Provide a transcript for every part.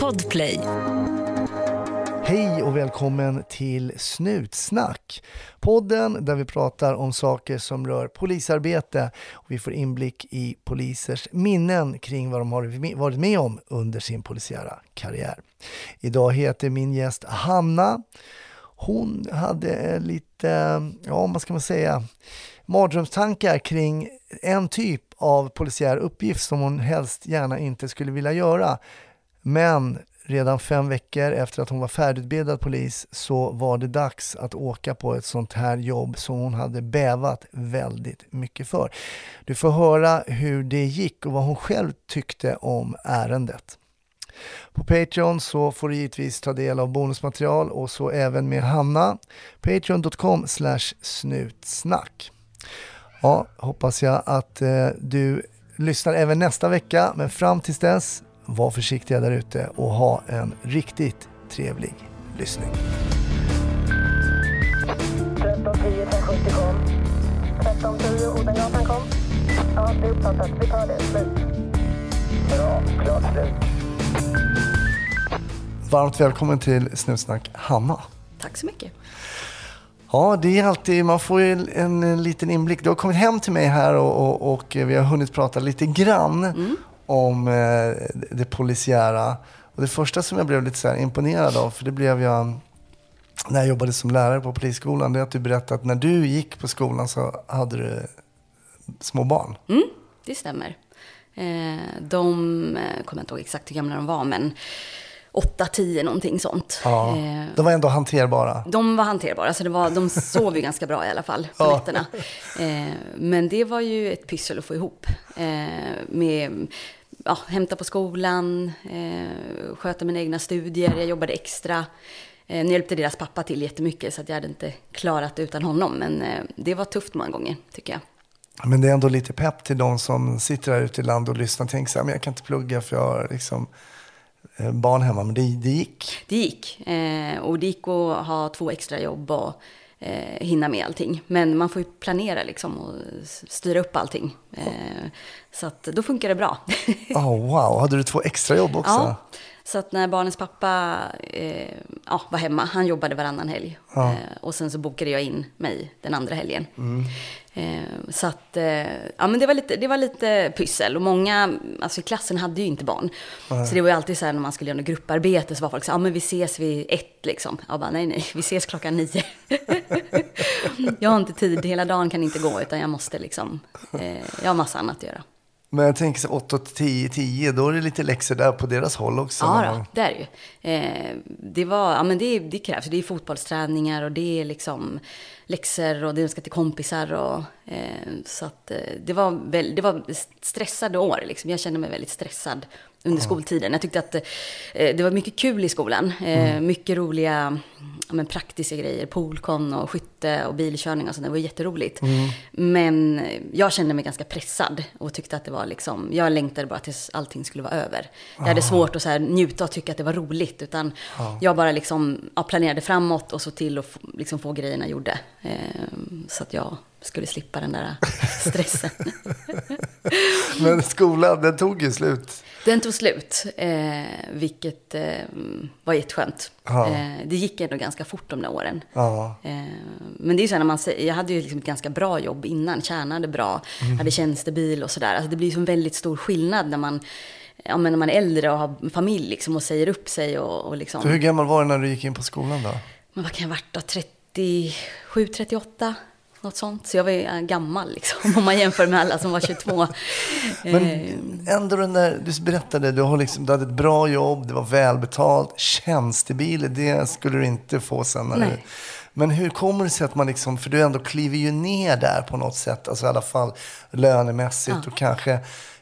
Podplay. Hej och välkommen till Snutsnack. Podden där vi pratar om saker som rör polisarbete och vi får inblick i polisers minnen kring vad de har varit med om under sin polisiära karriär. Idag heter min gäst Hanna. Hon hade lite, ja vad ska man säga, mardrömstankar kring en typ av polisiär uppgift som hon helst gärna inte skulle vilja göra. Men redan fem veckor efter att hon var färdigutbildad polis så var det dags att åka på ett sånt här jobb som hon hade bävat väldigt mycket för. Du får höra hur det gick och vad hon själv tyckte om ärendet. På Patreon så får du givetvis ta del av bonusmaterial och så även med Hanna. Patreon.com snutsnack. Ja, hoppas jag att eh, du lyssnar även nästa vecka, men fram tills dess, var försiktiga där ute och ha en riktigt trevlig lyssning. 1310 1070 kom. 1310 Odengatan kom. Ja, det är uppfattat. Vi tar det. Slut. Bra. Klart slut. Varmt välkommen till Snutsnack, Hanna. Tack så mycket. Ja, det är alltid, man får ju en, en liten inblick. Du har kommit hem till mig här och, och, och vi har hunnit prata lite grann mm. om eh, det polisiära. Och det första som jag blev lite så imponerad av, för det blev jag när jag jobbade som lärare på polisskolan, det är att du berättade att när du gick på skolan så hade du små barn. Mm, det stämmer. Eh, de, eh, kommer inte ihåg exakt hur gamla de var, men 8-10 någonting sånt. Ja, eh, de var ändå hanterbara. De var hanterbara, så det var, de sov ju ganska bra i alla fall på ja. nätterna. Eh, men det var ju ett pyssel att få ihop. Eh, med ja, hämta på skolan, sköta mina egna studier, jag jobbade extra. Nu hjälpte deras pappa till jättemycket så att jag hade inte klarat utan honom. Men det var tufft många gånger tycker jag. Men det är ändå lite pepp till de som sitter här ute i land och lyssnar och tänker så här, men jag kan inte plugga för jag har liksom barn hemma, men det, det gick? Det gick. Eh, och det gick att ha två extra jobb och eh, hinna med allting. Men man får ju planera liksom och styra upp allting. Eh, så att då funkar det bra. oh, wow, hade du två extra jobb också? Ja. Så att när barnens pappa eh, ja, var hemma, han jobbade varannan helg. Ja. Eh, och sen så bokade jag in mig den andra helgen. Mm. Eh, så att, eh, ja men det var, lite, det var lite pyssel. Och många, alltså i klassen hade ju inte barn. Nej. Så det var ju alltid så här när man skulle göra något grupparbete så var folk så ja men vi ses vid ett liksom. Jag bara, nej nej, vi ses klockan nio. jag har inte tid, hela dagen kan inte gå utan jag måste liksom, eh, jag har massa annat att göra. Men jag tänker så 8 10, 10, då är det lite läxor där på deras håll också. Ja, då, det är det ju. Eh, det, var, ja, men det, det krävs. Det är fotbollsträningar och det är liksom läxor och det ska till kompisar. Och, eh, så att, eh, det, var väl, det var stressade år. Liksom. Jag kände mig väldigt stressad under ja. skoltiden. Jag tyckte att eh, det var mycket kul i skolan. Eh, mm. Mycket roliga men, praktiska grejer. Poolkon och skytte och bilkörning och sånt. Det var jätteroligt. Mm. Men jag kände mig ganska pressad och tyckte att det var liksom, jag längtade bara tills allting skulle vara över. Jag hade svårt att så här, njuta och tycka att det var roligt. Utan ja. jag bara liksom, ja, planerade framåt och så till att liksom, få grejerna gjorda. Eh, så att jag skulle slippa den där stressen. Men skolan, den tog ju slut. Den tog slut, eh, vilket eh, var jätteskönt. Ja. Eh, det gick ändå ganska fort de där åren. Ja. Eh, men det är ju så när man säger, jag hade ju liksom ett ganska bra jobb innan, tjänade bra, mm. hade tjänstebil och sådär. Alltså det blir ju en väldigt stor skillnad när man, ja, men när man är äldre och har familj liksom, och säger upp sig. Och, och liksom. Så hur gammal var du när du gick in på skolan då? Men vad kan jag varit då? 37, 38? Något sånt. Så jag var ju gammal liksom, om man jämför med alla som var 22. Men eh. ändå den där, du berättade, du, har liksom, du hade ett bra jobb, det var välbetalt, tjänstebil, det skulle du inte få sen. När du, men hur kommer det sig att man liksom, för du ändå kliver ju ner där på något sätt, alltså i alla fall lönemässigt ja. och kanske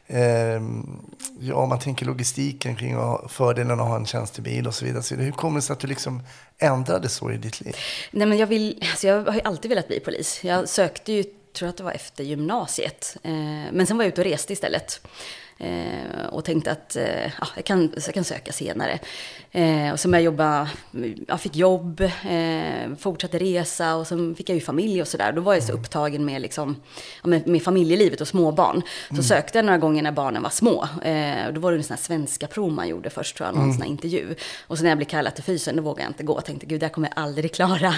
Ehm, ja, om man tänker logistiken kring fördelen att ha en tjänstebil och så vidare. Så hur kommer det sig att du liksom ändrade så i ditt liv? Nej, men jag, vill, alltså jag har ju alltid velat bli polis. Jag sökte ju, tror att det var efter gymnasiet. Eh, men sen var jag ute och reste istället. Eh, och tänkte att eh, ja, jag, kan, jag kan söka senare. Eh, och så började jag jobba, jag fick jobb, eh, fortsatte resa och sen fick jag ju familj och sådär. Då var jag så upptagen med, liksom, med, med familjelivet och småbarn. Så sökte jag några gånger när barnen var små. Eh, och då var det en sån här svenska prov man gjorde först tror jag, någon sån här intervju. Och så när jag blev kallad till fysen, då vågade jag inte gå. Jag tänkte, gud, det här kommer jag aldrig klara.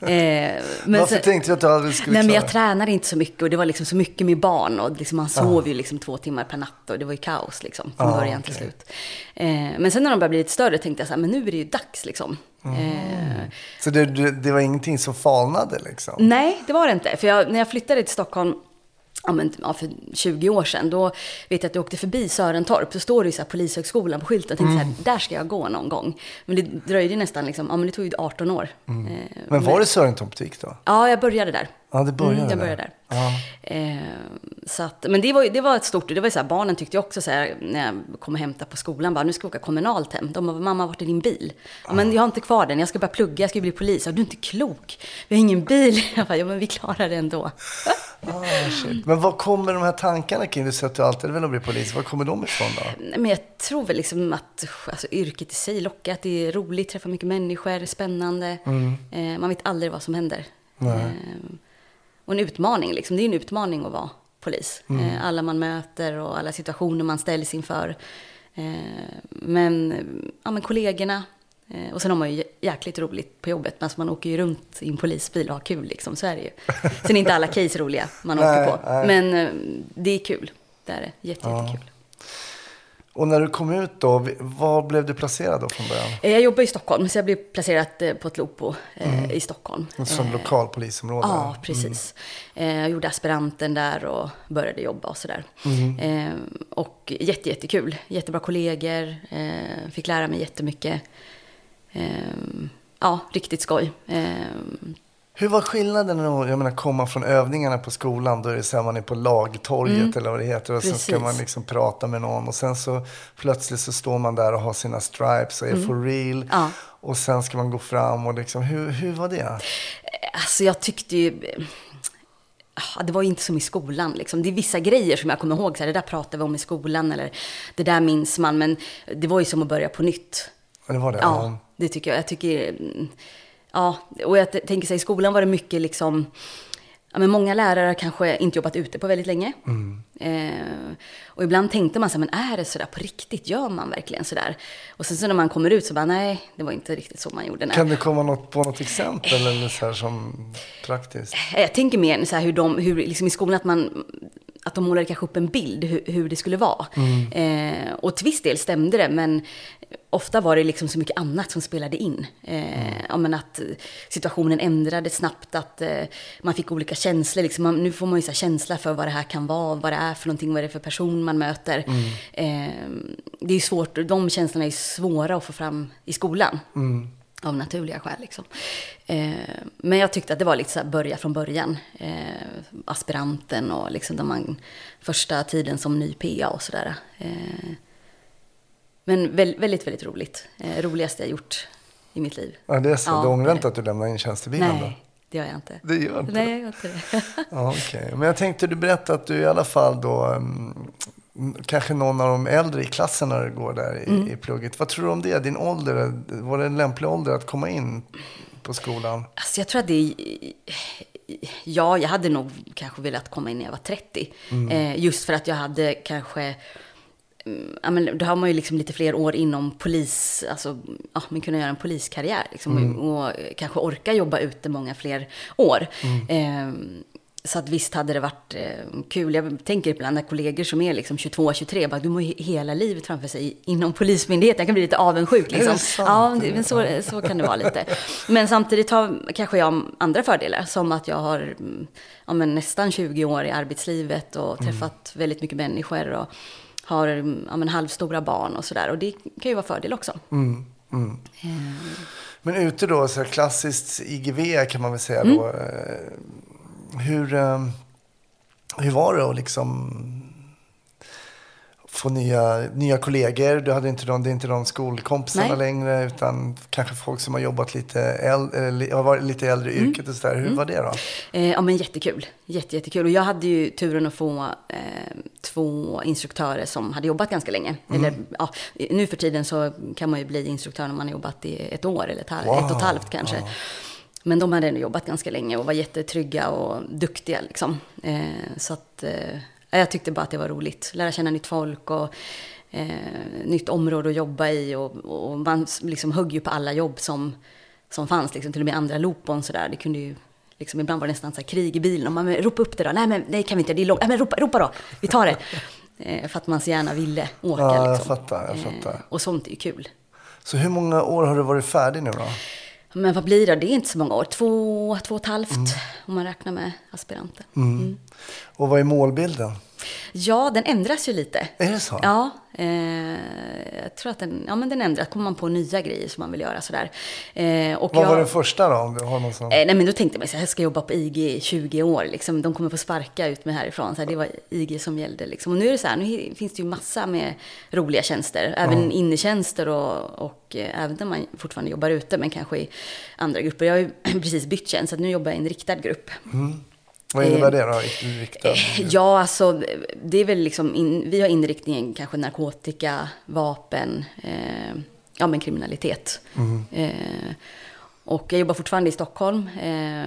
eh, men Varför så- tänkte du att du aldrig skulle Nej, men klara jag tränade inte så mycket och det var liksom så mycket med barn och liksom man sov ju liksom två timmar per natt och det var ju kaos liksom från Ah, början till okej. slut. Eh, men sen när de började bli lite större tänkte jag så här, men nu är det ju dags liksom. Mm. Eh, Så det, det, var ingenting som falnade liksom? nej, det var det inte. För jag, när jag flyttade till Stockholm Ja, men, ja, för 20 år sedan, då vet jag att jag åkte förbi Sörentorp, så står det ju så här Polishögskolan på skylten. Jag tänkte Mm. så här, där ska jag gå någon gång. Men det dröjde nästan, liksom, ja men det tog ju 18 år. Eh, Mm. Men var det Sörentorp du gick då? Ja, jag började där. Ja, det började Mm, jag började där. Ja. Eh, så att, men det var, det var ett stort, det var ju så här, barnen tyckte ju också så här, när jag kom och hämtade på skolan, bara, nu ska vi åka kommunalt hem. De bara, mamma, vart är din bil? Ja, men jag har inte kvar den, jag ska börja plugga, jag ska bli polis. Ja, du är inte klok, vi har ingen bil. Jag bara, ja men vi klarar det ändå. Ah, shit. Men var kommer de här tankarna kring? Du säger att du alltid velat bli polis. Var kommer de ifrån då? Nej, Men jag tror väl liksom att alltså, yrket i sig lockar, att det är roligt, träffa mycket människor, spännande. Eh, man vet aldrig vad som händer. Eh, och en utmaning, liksom. det är en utmaning att vara polis. Eh, alla man möter och alla situationer man ställs inför. Eh, men, ja, men kollegorna. Eh, och sen har man ju jäkligt roligt på jobbet. Alltså man åker ju runt i en polisbil och har kul, liksom. så är det ju. Sen är inte alla case roliga man åker Nej, på. nej. Men det är kul. Det är det. Jätte, jättekul. Och när du kom ut då, var blev du placerad då från början? Eh, Jag jobbar i Stockholm, så jag blev placerad eh, på ett Lopo eh, i Stockholm. Som lokalpolisområde? Ja, precis. Eh, Jag gjorde aspiranten där och började jobba och sådär. Eh, Och jätte, jättekul. Jättebra kollegor. Fick lära mig jättemycket. Ja, riktigt skoj. Hur var skillnaden att jag menar, komma från övningarna på skolan? Då är det så här, man är på lagtorget eller vad det heter. Och sen ska Mm. Man liksom prata med någon. Och sen så plötsligt så står man där och har sina stripes och är for real. Mm. Ja. Och sen ska man gå fram och liksom, hur, hur var det? Alltså jag tyckte ju... Det var ju inte som i skolan. Liksom. Det är vissa grejer som jag kommer ihåg. Så här, det där pratade vi om i skolan. Eller det där minns man. Men det var ju som att börja på nytt. Ja, Det var det? Ja, det tycker jag. Jag tycker... mm, Ja, och jag tänker sig i skolan var det mycket liksom... Ja, men många lärare har kanske inte jobbat ute på väldigt länge. Eh, och ibland tänkte man så här, men är det så där på riktigt? Gör man verkligen så där? Och sen så när man kommer ut så bara, nej, det var inte riktigt så man gjorde. Nej. Kan du komma något, på något exempel eller så här som praktiskt? Jag tänker mer så här hur de, hur liksom i skolan att man, att de målade kanske upp en bild hur, hur det skulle vara. Eh, och till viss del stämde det, men ofta var det liksom så mycket annat som spelade in. Eh, ja, men att situationen ändrades snabbt, att eh, man fick olika känslor. Liksom man, nu får man ju så känsla för vad det här kan vara, vad det är för någonting, vad det är för person man möter. Eh, det är svårt, de känslorna är svåra att få fram i skolan. Av naturliga skäl liksom. Eh, men jag tyckte att det var lite så här börja från början. Eh, aspiranten och liksom man, första tiden som ny PA och sådär. Eh, men väl, väldigt, väldigt roligt. Eh, roligaste jag gjort i mitt liv. Ja, det är så. Ja, du ångrar inte att du lämnade in tjänstebilen då? Nej, det gör jag inte. Det gör inte Nej, jag gör inte det. Ja, okej. Men jag tänkte, du berättade att du i alla fall då, mm, kanske någon av de äldre i klassen när du går där i, Mm. i plugget. Vad tror du om det? Din ålder, var det en lämplig ålder att komma in på skolan? Alltså jag tror att det är... Ja, jag hade nog kanske velat komma in när jag var 30. Eh, just för att jag hade kanske... mm, Ja, men då har man ju liksom lite fler år inom polis, alltså, ja, man kunde göra en poliskarriär. Liksom, och, kanske orka jobba ute många fler år. Eh, så att visst hade det varit eh, kul. Jag tänker ibland när kollegor som är liksom 22-23, bara, du har ju hela livet framför sig inom polismyndigheten. Jag kan bli lite avundsjuk. Liksom. Ja, men så, så kan det vara lite. Men samtidigt har kanske jag andra fördelar. Som att jag har mm, ja, nästan 20 år i arbetslivet och träffat väldigt mycket människor. Och har mm, ja, men halvstora barn och sådär. Och det kan ju vara fördel också. Men ute då, så klassiskt IGV kan man väl säga Mm. då. eh, Hur, eh, hur var det att liksom få nya, nya kollegor. Du hade inte de, det är inte de skolkompisarna Nej. längre utan kanske folk som har jobbat lite, äldre, har varit lite äldre i Mm. yrket och sådär. Hur var det då? Eh, ja men jättekul. Jätte, jättekul. Och jag hade ju turen att få eh, två instruktörer som hade jobbat ganska länge. Eller ja, nu för tiden så kan man ju bli instruktör när man har jobbat i ett år eller ett, Wow. ett och ett halvt kanske. Men de hade ändå jobbat ganska länge och var jättetrygga och duktiga liksom. Eh, så att eh, jag tyckte bara att det var roligt. Lära känna nytt folk och eh, nytt område att jobba i. Och, och man liksom högg ju på alla jobb som, som fanns, liksom, till och med andra lopon. Det kunde ju, liksom, ibland var det nästan så krig i bilen. Och man, men, ropa upp det då. Nej, men nej kan vi inte, det är långt. Nej, men ropa, ropa då. Vi tar det. För att man så gärna ville åka. Ja, jag liksom. fattar, jag fattar. Och sånt är ju kul. Så hur många år har du varit färdig nu då? Men vad blir det? Det är inte så många år. Två, två och ett halvt Mm. om man räknar med aspiranten. Och vad är målbilden? Ja, den ändras ju lite. Är det så? Ja, eh, jag tror att den, ja, men den ändras. kommer man på nya grejer som man vill göra sådär. Eh, och Vad jag, var den första då? Om du har någon sån? Eh, nej men då tänkte jag så här, jag ska jobba på IG i 20 år, liksom. de kommer få sparka ut mig härifrån. Så här, det var IG som gällde. Liksom. Och nu är det så här, nu finns det ju massa med roliga tjänster. Även innetjänster och, och eh, även när man fortfarande jobbar ute, men kanske i andra grupper. Jag har ju precis bytt tjänst, så att nu jobbar jag i en riktad grupp. Vad innebär det då? Riktad? Eh, Ja, alltså det är väl liksom, in, vi har inriktningen kanske narkotika, vapen, eh, ja men kriminalitet. Eh, och jag jobbar fortfarande i Stockholm, eh,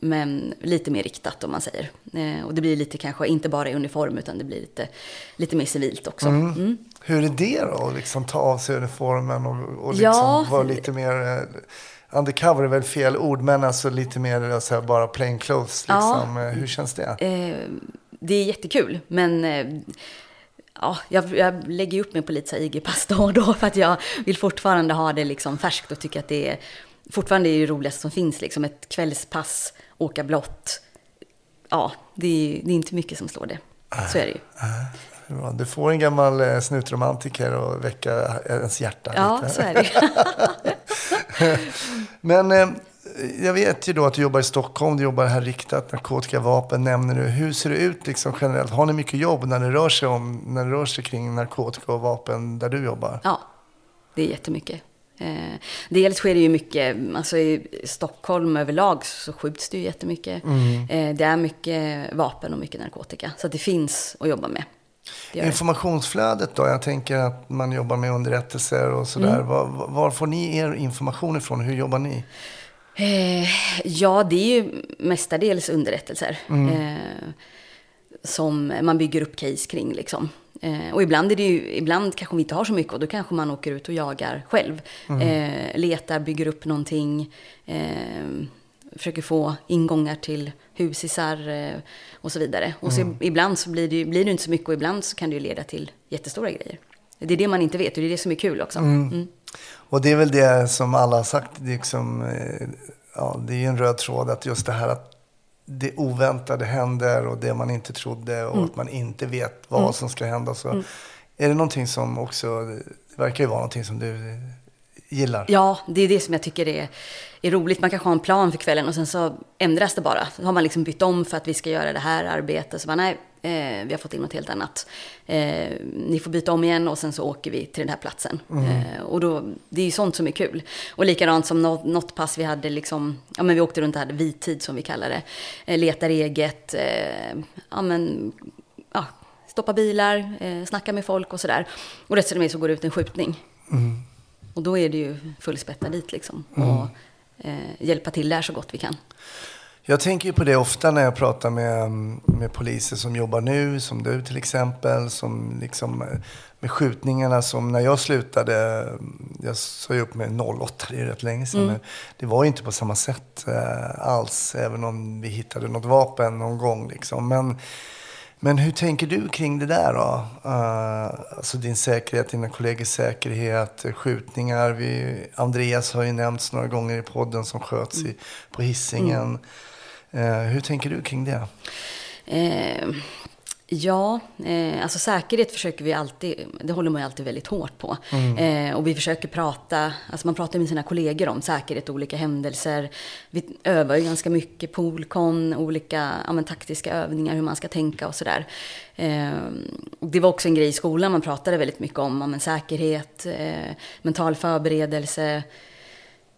men lite mer riktat om man säger. Eh, och det blir lite kanske inte bara i uniform utan det blir lite, lite mer civilt också. Mm. Hur är det då? Att liksom ta av sig uniformen och, och liksom Ja. vara lite mer... Undercover är väl fel ord, men alltså lite mer så här, bara plain clothes. Ja. Liksom. Eh, Hur känns det? Eh, det är jättekul, men eh, ja, jag, jag lägger upp mig på lite IG-pass då och då för att jag vill fortfarande ha det liksom färskt och tycka att det är fortfarande är det roligaste som finns. Liksom ett kvällspass, åka blått. Ja, det är, det är inte mycket som slår det. Så är det ju. Du får en gammal eh, snutromantiker och väcka ens hjärta Ja, lite. så är det. Men eh, jag vet ju då att du jobbar i Stockholm, du jobbar här riktat, narkotika, vapen nämner du. Hur ser det ut liksom generellt? Har ni mycket jobb när det rör sig, om, när det rör sig kring narkotika och vapen där du jobbar? Ja, det är jättemycket. Eh, dels sker det ju mycket, alltså i Stockholm överlag så skjuts det ju jättemycket. Eh, det är mycket vapen och mycket narkotika. Så att det finns att jobba med. Informationsflödet då? Jag tänker att man jobbar med underrättelser och sådär. Mm. Var, var får ni er information ifrån? Hur jobbar ni? Eh, ja, det är ju mestadels underrättelser. Eh, som man bygger upp case kring liksom. Eh, och ibland är det ju, ibland kanske vi inte har så mycket och då kanske man åker ut och jagar själv. Eh, letar, bygger upp någonting. Eh, försöker få ingångar till husisar eh, och så vidare. Och så ibland så blir det blir det inte så mycket och ibland så kan det ju leda till jättestora grejer. Det är det man inte vet och det är det som är kul också. Mm. Och det är väl det som alla har sagt. Det är, liksom, eh, ja, det är en röd tråd att just det här att det oväntade händer och det man inte trodde och Mm. att man inte vet vad som ska hända. Så Är det någonting som också, det verkar ju vara någonting som du gillar. Ja, det är det som jag tycker är, är roligt. Man kanske har en plan för kvällen och sen så ändras det bara. Så har man liksom bytt om för att vi ska göra det här arbetet. Så bara, nej, eh, vi har fått in något helt annat. Eh, ni får byta om igen och sen så åker vi till den här platsen. Eh, och då, det är ju sånt som är kul. Och likadant som något, något pass vi hade, liksom, ja men vi åkte runt och hade vittid som vi kallar det. Eh, letar eget, eh, ja men, ja, stoppa bilar, eh, snacka med folk och sådär. Och är så går det ut en skjutning. Och då är det ju fullspätta dit liksom. Och eh, hjälpa till där så gott vi kan. Jag tänker ju på det ofta när jag pratar med, med poliser som jobbar nu, som du till exempel, som liksom, eh, med skjutningarna som när jag slutade, jag sa ju upp mig 08, det är rätt länge sedan, men det var ju inte på samma sätt eh, alls, även om vi hittade något vapen någon gång liksom. Men, men hur tänker du kring det där då? Uh, alltså din säkerhet, dina kollegors säkerhet, skjutningar. Vi, Andreas har ju nämnts några gånger i podden som sköts i, på hissingen. Eh, hur tänker du kring det? Eh, Ja, eh, alltså säkerhet försöker vi alltid, det håller man ju alltid väldigt hårt på. Eh, och vi försöker prata, alltså man pratar med sina kollegor om säkerhet och olika händelser. Vi övar ju ganska mycket poolkon, olika ja, men, taktiska övningar, hur man ska tänka och sådär. Eh, det var också en grej i skolan man pratade väldigt mycket om, ja, men, säkerhet, eh, mental förberedelse.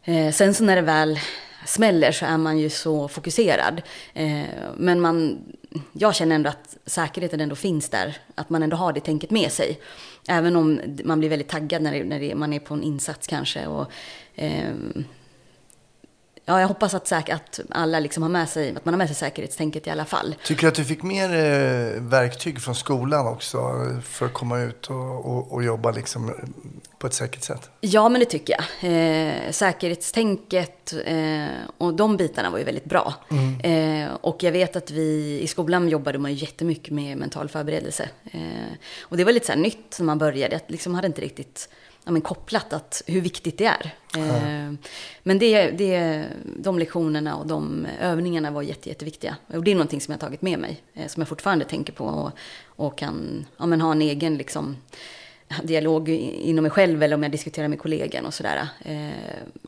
Eh, sen så när det väl smäller så är man ju så fokuserad. Eh, men man, jag känner ändå att säkerheten ändå finns där. Att man ändå har det tänket med sig. Även om man blir väldigt taggad när, det, när det, man är på en insats kanske. Och, eh, ja, jag hoppas att, säk- att alla liksom har med sig, att man har med sig säkerhetstänket i alla fall. Tycker du att du fick mer eh, verktyg från skolan också för att komma ut och, och, och jobba liksom på ett säkert sätt? Ja, men det tycker jag. Eh, säkerhetstänket eh, och de bitarna var ju väldigt bra. Eh, och jag vet att vi i skolan jobbade man jättemycket med mental förberedelse. Eh, och det var lite så här nytt när man började. Jag liksom hade inte riktigt ja, men kopplat att hur viktigt det är. Eh, men det, det, de lektionerna och de övningarna var jätte, jätteviktiga. Och det är någonting som jag har tagit med mig. Eh, som jag fortfarande tänker på och, och kan ja, men ha en egen liksom, dialog inom mig själv eller om jag diskuterar med kollegan och sådär. Eh,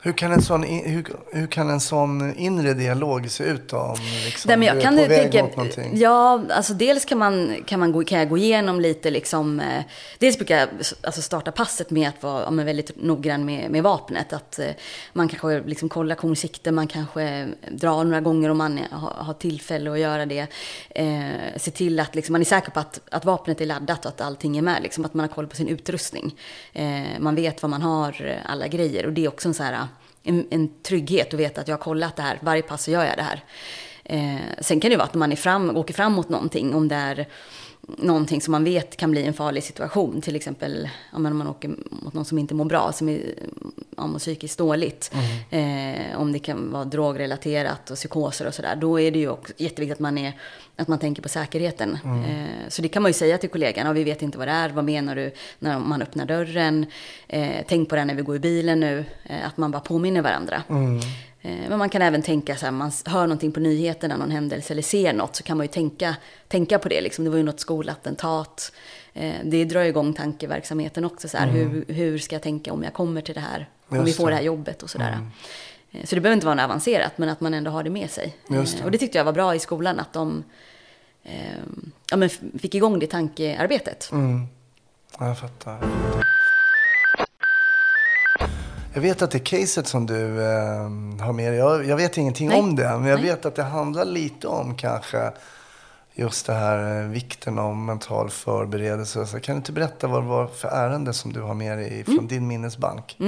Hur kan en sån, in- hur, hur kan en sån inre dialog se ut då? Om liksom, Nej, men jag du är kan på väg tänka, mot någonting? ja, alltså dels kan, man, kan, man gå, kan jag gå igenom lite liksom, eh, dels brukar jag alltså starta passet med att vara ja, väldigt noggrann med, med vapnet. Att eh, man kanske liksom kollar kornsikte, man kanske drar några gånger om man har, har tillfälle att göra det. Eh, se till att liksom, man är säker på att, att vapnet är laddat och att allting är med, liksom, att man har koll på sin utrustning. Eh, man vet vad man har, eh, alla grejer. Och det är också en, så här, eh, en, en trygghet att veta att jag har kollat det här, varje pass så gör jag det här. Eh, sen kan det vara att man är fram, åker fram mot någonting, om det är någonting som man vet kan bli en farlig situation. Till exempel om man åker mot någon som inte mår bra, som är, ja, mår psykiskt dåligt. Eh, om det kan vara drogrelaterat och psykoser och sådär. Då är det ju också jätteviktigt att man, är, att man tänker på säkerheten. Eh, så det kan man ju säga till kollegan. Ja, vi vet inte vad det är. Vad menar du när man öppnar dörren? Eh, tänk på det när vi går i bilen nu. Eh, att man bara påminner varandra. Eh, Men man kan även tänka så här, man hör någonting på nyheterna, någon händelse eller ser något, så kan man ju tänka, tänka på det. Liksom. Det var ju något skolattentat. Eh, Det drar igång tankeverksamheten också. Så här, hur, hur ska jag tänka om jag kommer till det här? Om vi får det. här jobbet och sådär. Eh, Så det behöver inte vara något avancerat, men att man ändå har det med sig. Eh, det. Och det tyckte jag var bra i skolan, att de eh, ja, men fick igång det tankearbetet. Mm. Ja, jag fattar. Jag vet att det caset som du eh, har med dig, jag, jag vet ingenting Nej. om det, men jag Nej. vet att det handlar lite om kanske just det här eh, vikten av mental förberedelse. Så kan du inte berätta vad det var för ärende som du har med dig från din minnesbank?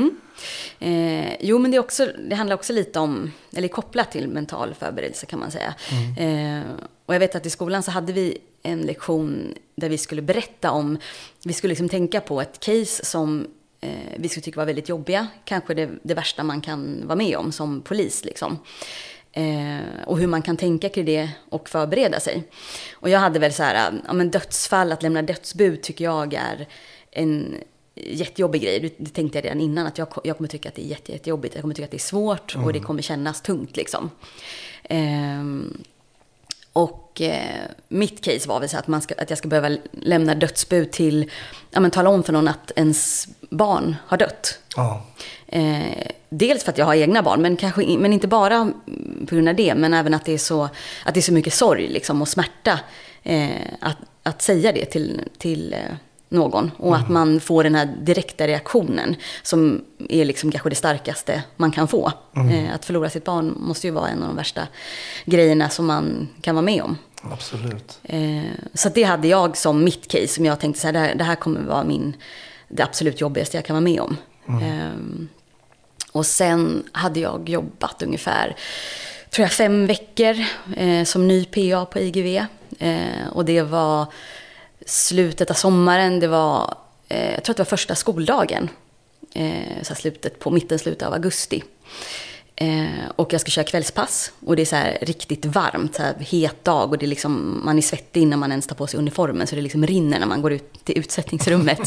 Eh, jo, men det, också, det handlar också lite om, eller kopplat till mental förberedelse kan man säga. Eh, och jag vet att i skolan så hade vi en lektion där vi skulle berätta om, vi skulle liksom tänka på ett case som eh, vi skulle tycka var väldigt jobbiga. Kanske det, det värsta man kan vara med om som polis. Liksom. Eh, och hur man kan tänka kring det och förbereda sig. Och jag hade väl så här, ja men dödsfall, att lämna dödsbud tycker jag är en jättejobbig grej. Det- tänkte jag redan innan, att jag, jag kommer tycka att det är jätte, jättejobbigt. Jag kommer tycka att det är svårt och det kommer kännas tungt liksom. Ehm, och eh, mitt case var väl så att, man ska, att jag ska behöva lämna dödsbud till, ja men tala om för någon att ens barn har dött. Ja. Eh, dels för att jag har egna barn, men, kanske, men inte bara på grund av det, men även att det är så, att det är så mycket sorg liksom, och smärta eh, att, att säga det till, till eh, någon. Och att man får den här direkta reaktionen som är liksom kanske det starkaste man kan få. Eh, att förlora sitt barn måste ju vara en av de värsta grejerna som man kan vara med om. Absolut. Eh, så det hade jag som mitt case, som jag tänkte så här, det här, kommer vara min, det absolut jobbigaste jag kan vara med om. Eh, och sen hade jag jobbat ungefär, tror jag, fem veckor som ny PA på IGV. Och det var slutet av sommaren, det var, eh, jag tror att det var första skoldagen. Eh, så slutet på mitten, slutet av augusti. Eh, och jag ska köra kvällspass och det är så här riktigt varmt, så här het dag och det är liksom, man är svettig innan man ens tar på sig uniformen så det liksom rinner när man går ut till utsättningsrummet.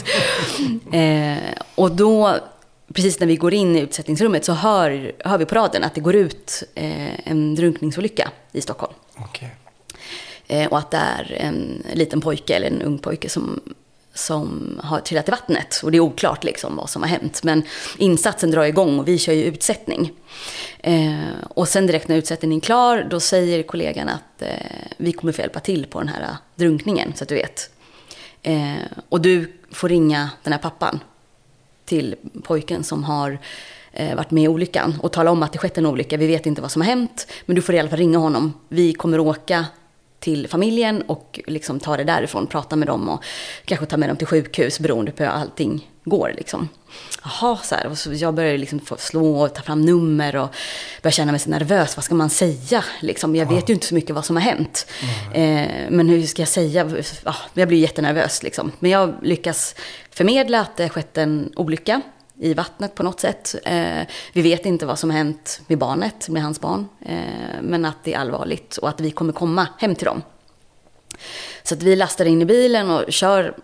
eh, och då, precis när vi går in i utsättningsrummet så hör, hör vi på raden att det går ut eh, en drunkningsolycka i Stockholm. Okej. Eh, och att det är en liten pojke eller en ung pojke som, som har trillat i vattnet. Och det är oklart liksom vad som har hänt. Men insatsen drar igång och vi kör ju utsättning. Eh, och sen direkt när utsättningen är klar, då säger kollegan att eh, vi kommer få hjälpa till på den här eh, drunkningen, så att du vet. Eh, och du får ringa den här pappan till pojken som har eh, varit med i olyckan och tala om att det skett en olycka. Vi vet inte vad som har hänt, men du får i alla fall ringa honom. Vi kommer åka till familjen och liksom ta det därifrån, prata med dem och kanske ta med dem till sjukhus beroende på hur allting går. Liksom. Jaha, så här. Och så jag började liksom slå och ta fram nummer och började känna mig så nervös. Vad ska man säga? Liksom, jag vet ju inte så mycket vad som har hänt. Mm. Eh, men hur ska jag säga? Ja, jag blir jättenervös. Liksom. Men jag lyckas förmedla att det har skett en olycka i vattnet på något sätt. Eh, vi vet inte vad som hänt med barnet, med hans barn. Eh, men att det är allvarligt och att vi kommer komma hem till dem. Så att vi lastar in i bilen och kör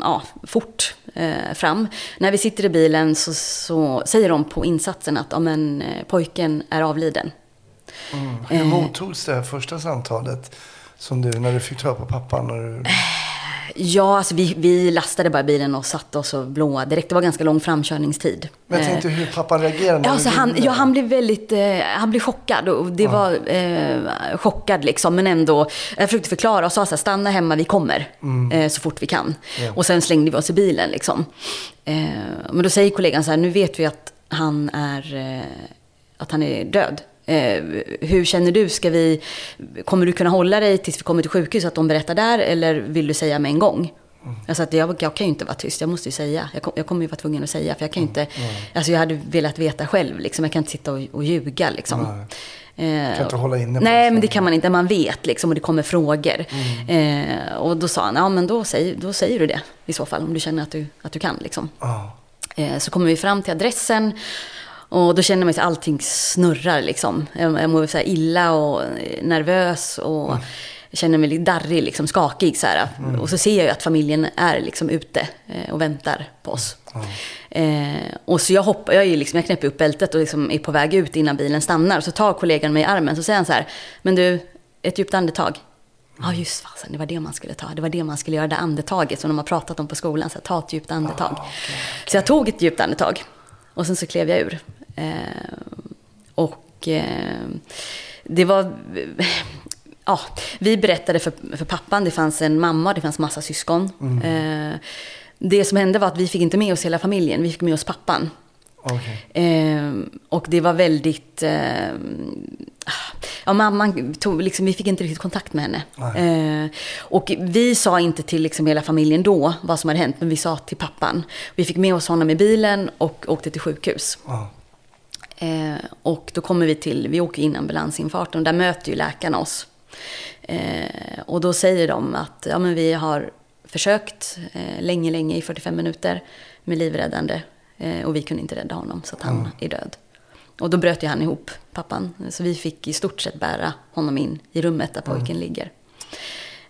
ja, fort eh, fram. När vi sitter i bilen så, så säger de på insatsen att ja, men, eh, pojken är avliden. Mm. Hur mottogs det här första samtalet som du, när du fick ta på pappan? När du... Ja, alltså vi, vi lastade bara bilen och satte oss och blåa direkt. Det var ganska lång framkörningstid. Men jag tänkte hur pappan reagerade. Alltså han, ja, han blev väldigt, eh, han blev chockad. Och det ja. var eh, chockad liksom, men ändå. Jag försökte förklara och sa så här, stanna hemma, vi kommer. Mm. Eh, så fort vi kan. Ja. Och sen slängde vi oss i bilen liksom. Eh, men då säger kollegan så här, nu vet vi att han är, eh, att han är död. Eh, hur känner du? Ska vi, kommer du kunna hålla dig tills vi kommer till sjukhus, att de berättar där? Eller vill du säga med en gång? Mm. Alltså att jag, jag kan ju inte vara tyst, jag måste ju säga. Jag, kom, jag kommer ju vara tvungen att säga, för jag kan ju inte... Mm. Alltså jag hade velat veta själv, liksom. jag kan inte sitta och, och ljuga. Liksom. Mm. kan inte hålla inne Nej, men det kan man inte. Man vet liksom och det kommer frågor. Mm. Eh, och då sa han, ja men då, säg, då säger du det i så fall. Om du känner att du, att du kan liksom. Oh. Eh, så kommer vi fram till adressen. Och då känner man att allting snurrar liksom. Jag mår så illa och nervös och mm. känner mig lite darrig, liksom, skakig. Så mm. Och så ser jag ju att familjen är liksom ute eh, och väntar på oss. Mm. Eh, och så jag hoppar, jag, är liksom, jag knäpper upp bältet och liksom är på väg ut innan bilen stannar. Och så tar kollegan mig i armen så säger han så här, men du, ett djupt andetag. Ja, ah, just fasen, det var det man skulle ta. Det var det man skulle göra, det andetaget som de har pratat om på skolan. Så här, ta ett djupt andetag. Ah, okay, okay. Så jag tog ett djupt andetag. Och sen så klev jag ur. Eh, och eh, det var... Ja, vi berättade för, för pappan, det fanns en mamma, det fanns massa syskon. Mm. Eh, det som hände var att vi fick inte med oss hela familjen, vi fick med oss pappan. Okay. Eh, och det var väldigt... Eh, ja, mamman tog, liksom, vi fick inte riktigt kontakt med henne. Eh, och vi sa inte till liksom, hela familjen då vad som hade hänt, men vi sa till pappan. Vi fick med oss honom i bilen och åkte till sjukhus. Oh. Eh, och då kommer vi till, vi åker in ambulansinfarten och där möter ju läkarna oss. Eh, och då säger de att ja, men vi har försökt eh, länge, länge i 45 minuter med livräddande eh, och vi kunde inte rädda honom så att han mm. är död. Och då bröt ju han ihop, pappan. Så vi fick i stort sett bära honom in i rummet där pojken mm. ligger.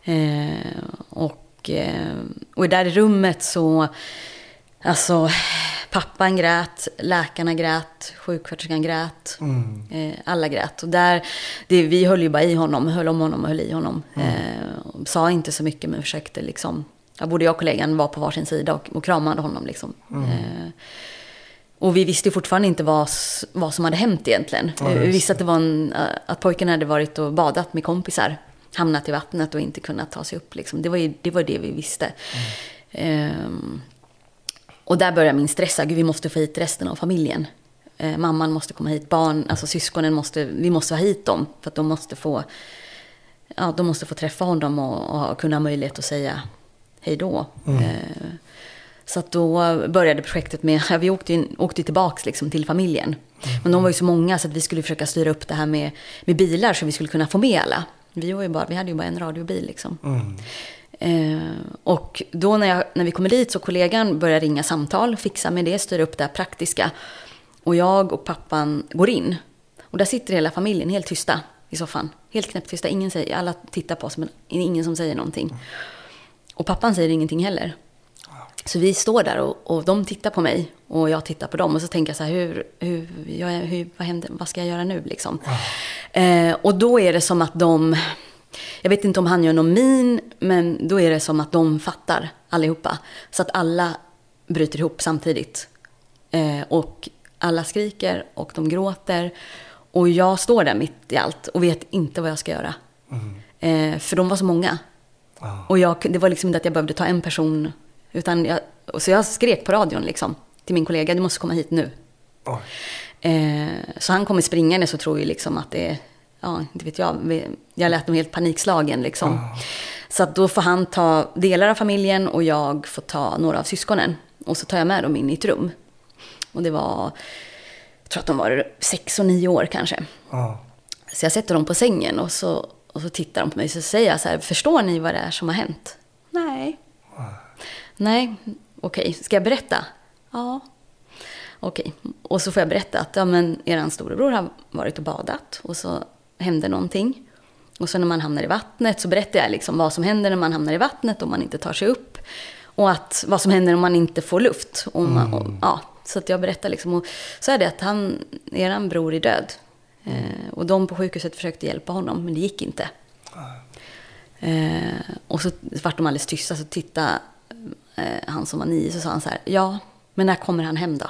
Eh, och, eh, och där i rummet så, alltså Pappan grät, läkarna grät, sjuksköterskan grät. Mm. Eh, alla grät. Och där, det, vi höll ju bara i honom, höll om honom och höll i honom. Mm. Eh, sa inte så mycket men försökte liksom. Ja, både jag och kollegan var på varsin sida och, och kramade honom. Liksom. Mm. Eh, och vi visste fortfarande inte vad, vad som hade hänt egentligen. Ja, vi visste att, det var en, att pojken hade varit och badat med kompisar. Hamnat i vattnet och inte kunnat ta sig upp. Liksom. Det, var ju, det var det vi visste. Mm. Och där börjar min stress. Gud, vi måste få hit resten av familjen. Eh, mamman måste komma hit, barn, alltså syskonen måste, vi måste ha hit dem. För att de måste få, ja, de måste få träffa honom och, och kunna ha möjlighet att säga hej då. Mm. Eh, så att då började projektet med, vi åkte, åkte tillbaks liksom till familjen. Mm. Men de var ju så många så att vi skulle försöka styra upp det här med, med bilar så vi skulle kunna få med alla. Vi, var ju bara, vi hade ju bara en radiobil liksom. Mm. Eh, och då när, jag, när vi kommer dit så kollegan börjar ringa samtal, fixa med det, styra upp det praktiska. Och jag och pappan går in. Och där sitter hela familjen helt tysta i soffan. Helt knäpptysta. Ingen säger, alla tittar på oss men ingen som säger någonting. Och pappan säger ingenting heller. Så vi står där och, och de tittar på mig och jag tittar på dem. Och så tänker jag så här, hur, hur, jag, hur vad, händer, vad ska jag göra nu liksom? Eh, och då är det som att de Jag vet inte om han gör någon min, men då är det som att de fattar allihopa. Så att alla bryter ihop samtidigt. Eh, och alla skriker och de gråter. Och jag står där mitt i allt och vet inte vad jag ska göra. Eh, för de var så många. Ja. Och jag, det var liksom inte att jag behövde ta en person. Utan jag, så jag skrek på radion liksom, till min kollega, du måste komma hit nu. Oj. Eh, så han kommer springande så tror ju liksom att det är, ja, inte vet jag, jag lät dem helt panikslagen liksom. Så att då får han ta delar av familjen och jag får ta några av syskonen. Och så tar jag med dem in i ett rum. Och det var, jag tror att de var sex och nio år kanske. Ja. Så jag sätter dem på sängen och så, och så tittar de på mig. Så säger jag så här, förstår ni vad det är som har hänt? Nej. Nej, okej. Ska jag berätta? Ja. Okej. Och så får jag berätta att ja, men eran storebror har varit och badat och så hände någonting. Och så när man hamnar i vattnet så berättar jag liksom vad som händer när man hamnar i vattnet om man inte tar sig upp. Och att, vad som händer om man inte får luft. Och man, och, ja, så att jag berättar liksom. Och så är det att han, eran bror är död. Eh, och de på sjukhuset försökte hjälpa honom, men det gick inte. Eh, och så vart de alldeles tysta, så tittade eh, han som var nio, så sa han så här, ja, men när kommer han hem då?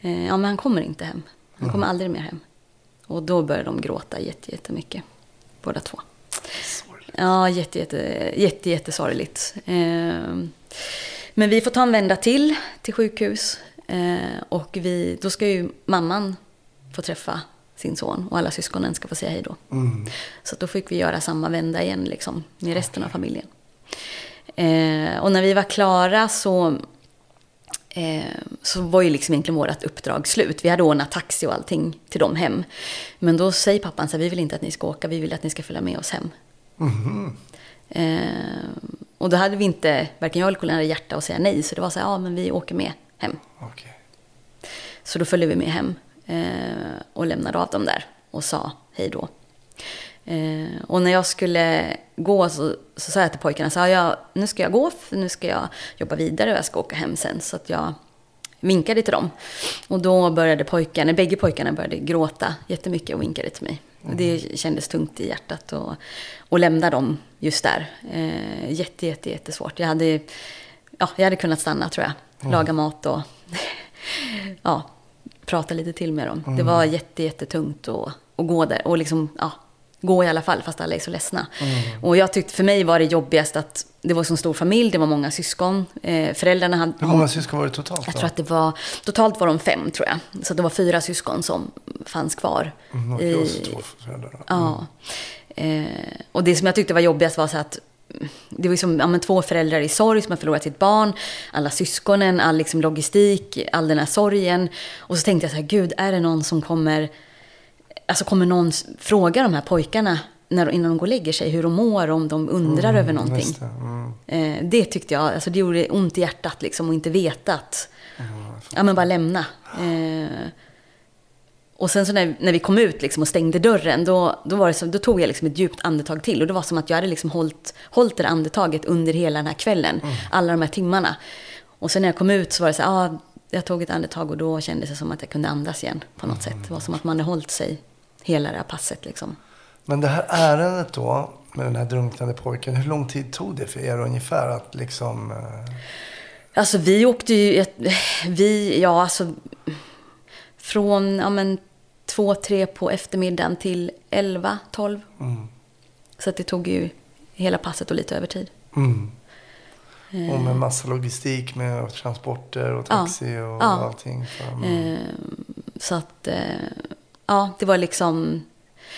Eh, ja, men han kommer inte hem. Han kommer aldrig mer hem. Och då började de gråta jätte, jättemycket, båda två. Ja, jätte, jätte, jätte, jättesorgligt. Eh, men vi får ta en vända till, till sjukhus. Eh, och vi, då ska ju mamman få träffa sin son och alla syskonen ska få säga hej då. Mm. Så då fick vi göra samma vända igen liksom, med resten av familjen. Eh, och när vi var klara så, eh, så var ju liksom egentligen vårt uppdrag slut. Vi hade ordnat taxi och allting till dem hem. Men då säger pappan så här, vi vill inte att ni ska åka, vi vill att ni ska följa med oss hem. Mhm. Eh, och då hade vi inte, varken jag eller Colin hade hjärta att säga nej. Så det var så här, ja men vi åker med hem. Okej. Så då följde vi med hem eh, och lämnade av dem där och sa hej då. Eh, och när jag skulle gå så, så sa jag till pojkarna, så, jag, nu ska jag gå för nu ska jag jobba vidare och jag ska åka hem sen. Så att jag vinkade till dem. Och då började pojkarna, bägge pojkarna började gråta jättemycket och vinkade till mig. Och det kändes tungt i hjärtat och, och lämna dem just där. Eh, jätte, jätte, jättesvårt. Jag hade, ja, jag hade kunnat stanna tror jag. Laga mat och ja, prata lite till med dem. Det var jätte, jättetungt att, att gå där och liksom, ja, gå i alla fall fast alla är så ledsna. Och jag tyckte för mig var det jobbigast att det var en så stor familj, det var många syskon. Eh, föräldrarna hade... Hur många syskon var det totalt? Jag då? tror att det var, totalt var de fem tror jag. Så det var fyra syskon som fanns kvar. Mm, i- så två föräldrar. då. Ja. Eh, och det som jag tyckte var jobbigast var så att mm, det var liksom, ja, två föräldrar i sorg som har förlorat sitt barn, alla syskonen, all liksom logistik, all den här sorgen. Och så tänkte jag så här, gud, är det någon som kommer, alltså kommer någon fråga de här pojkarna när, innan de går och lägger sig hur de mår, om de undrar över någonting. Det. Mm. Eh, det tyckte jag, alltså det gjorde ont i hjärtat liksom och inte veta att, ja men bara lämna. Eh, och sen så när, när vi kom ut liksom och stängde dörren, då, då, var det så, då tog jag liksom ett djupt andetag till. Och det var som att jag hade liksom hållit, hållit det andetaget under hela den här kvällen, alla de här timmarna. Och sen när jag kom ut så var det så här, ah, jag tog ett andetag och då kändes det som att jag kunde andas igen på något sätt. Det var som att man hade hållit sig hela det här passet liksom. Men det här ärendet då, med den här drunknande pojken. Hur lång tid tog det för er ungefär att liksom... eh, Alltså vi åkte ju, ett- vi, ja alltså från ja, men, två, tre på eftermiddagen till elva, tolv. Mm. Så att det tog ju hela passet och lite övertid. Mm. Och med massa logistik med transporter och taxi och Ja. allting. För, mm. Eh, så att, eh, ja, det var liksom...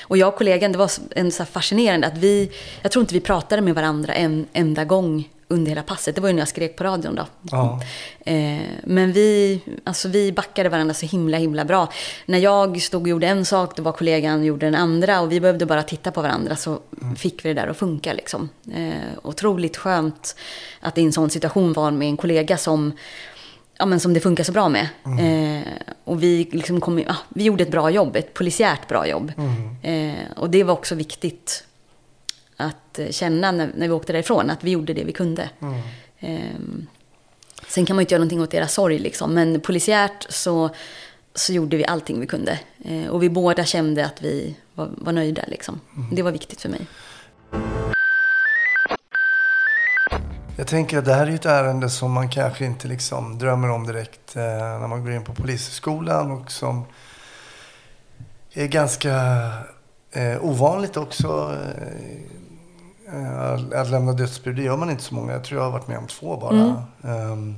Och jag och kollegan, det var en så fascinerande att vi... Jag tror inte vi pratade med varandra en enda gång under hela passet. Det var ju när jag skrek på radion då. Ja. Eh, men vi, alltså vi backade varandra så himla, himla bra. När jag stod och gjorde en sak, då var kollegan och gjorde den andra. Och vi behövde bara titta på varandra så fick vi det där att funka. Liksom. Eh, otroligt skönt att i en sån situation vara med en kollega som, ja, men som det funkar så bra med. Eh, och vi, liksom kom, ja, vi gjorde ett bra jobb, ett polisiärt bra jobb. Eh, och det var också viktigt att eh, känna när, när vi åkte därifrån, att vi gjorde det vi kunde. Ehm, sen kan man ju inte göra någonting åt deras sorg, liksom, men polisiärt så, så gjorde vi allting vi kunde. Eh, och vi båda kände att vi var, var nöjda. Liksom. Det var viktigt för mig. Jag tänker att det här är ett ärende som man kanske inte liksom drömmer om direkt eh, när man går in på polishögskolan och som är ganska eh, ovanligt också. Eh, att, att lämna dödsbud, det gör man inte så många. Jag tror jag har varit med om två bara. Um,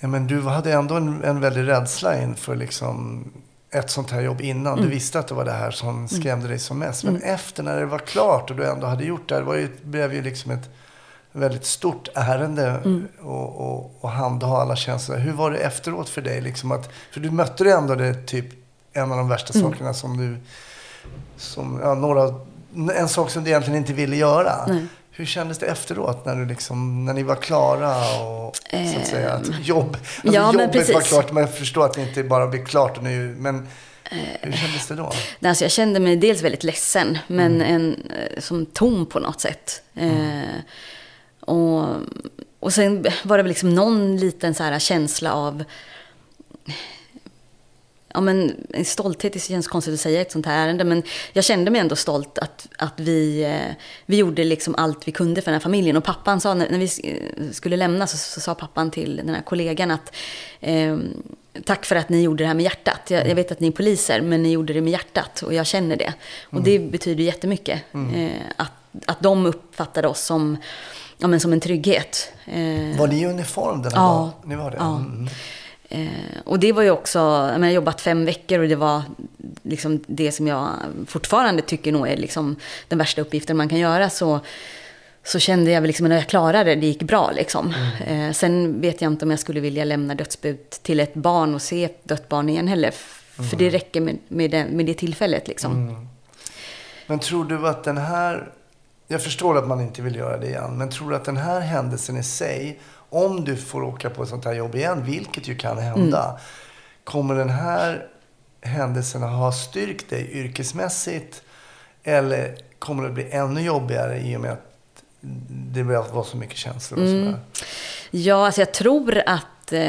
ja, men du hade ändå en, en väldig rädsla inför liksom ett sånt här jobb innan. Du visste att det var det här som skrämde dig som mest. Men efter när det var klart och du ändå hade gjort det, det var ju, blev ju liksom ett väldigt stort ärende Mm. och, och, och handha alla känslor. Hur var det efteråt för dig? Liksom att, för du mötte det ändå det typ en av de värsta Mm. sakerna som du... Som, ja, några, en sak som du egentligen inte ville göra. Nej. Hur kändes det efteråt när, du liksom, när ni var klara och så att säga, att jobb, alltså Ehm. ja, jobbet var klart. Men jag förstår att det inte bara blir klart nu. Men Eh. hur kändes det då? Alltså jag kände mig dels väldigt ledsen, men en, eh, som tom på något sätt. Eh, och, och sen var det väl liksom någon liten så här känsla av... Ja, men en stolthet, det känns konstigt att säga i ett sånt här ärende, men jag kände mig ändå stolt att, att vi, eh, vi gjorde liksom allt vi kunde för den här familjen. Och pappan sa, när, vi eh, skulle lämna, så, så sa pappan till den här kollegan att eh, tack för att ni gjorde det här med hjärtat. Jag, jag vet att ni är poliser, men ni gjorde det med hjärtat och jag känner det. Och det betyder jättemycket. Eh, att, att de uppfattade oss som, ja, men som en trygghet. Eh, Var ni i uniform den här Ja. dagen? Ni var det? Ja. Mm. Eh, och det var ju också, jag, har jobbat fem veckor och det var liksom det som jag fortfarande tycker nog är liksom den värsta uppgiften man kan göra. Så, så kände jag liksom när jag klarade det, det gick bra liksom. Eh, sen vet jag inte om jag skulle vilja lämna dödsbud till ett barn och se ett dött barn igen heller. F- För det räcker med, med, det, med det tillfället liksom. Men tror du att den här... Jag förstår att man inte vill göra det igen. Men tror du att den här händelsen i sig, om du får åka på ett sånt här jobb igen, vilket ju kan hända. Mm. Kommer den här händelsen att ha styrkt dig yrkesmässigt? Eller kommer det bli ännu jobbigare i och med att det var så mycket känslor och Mm. sådär? Ja, alltså jag tror att eh,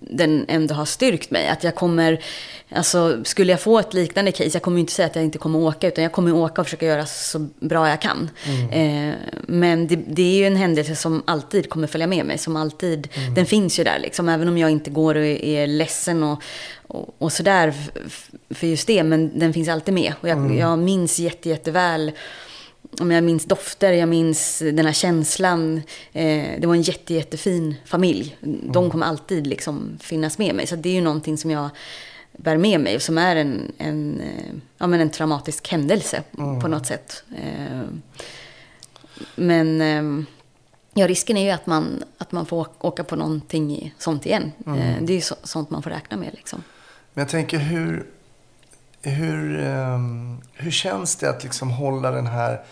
den ändå har styrkt mig. Att jag kommer, alltså skulle jag få ett liknande case, jag kommer ju inte säga att jag inte kommer åka, utan jag kommer åka och försöka göra så bra jag kan. Eh, men det, det är ju en händelse som alltid kommer följa med mig, som alltid, den finns ju där liksom, även om jag inte går och är ledsen och, och, och sådär för just det, men den finns alltid med. Och jag, jag minns jätte, jätteväl om jag minns dofter, jag minns den här känslan. Eh, det var en jätte, jättefin familj. De kommer alltid liksom finnas med mig. Så det är ju någonting som jag bär med mig och som är en, en, eh, ja, men en traumatisk händelse på något sätt. Eh, men eh, ja, risken är ju att man, att man får åka på någonting sånt igen. Eh, det är ju så, sånt man får räkna med. Liksom. Men jag tänker hur, hur, ehm, hur känns det att liksom hålla den här,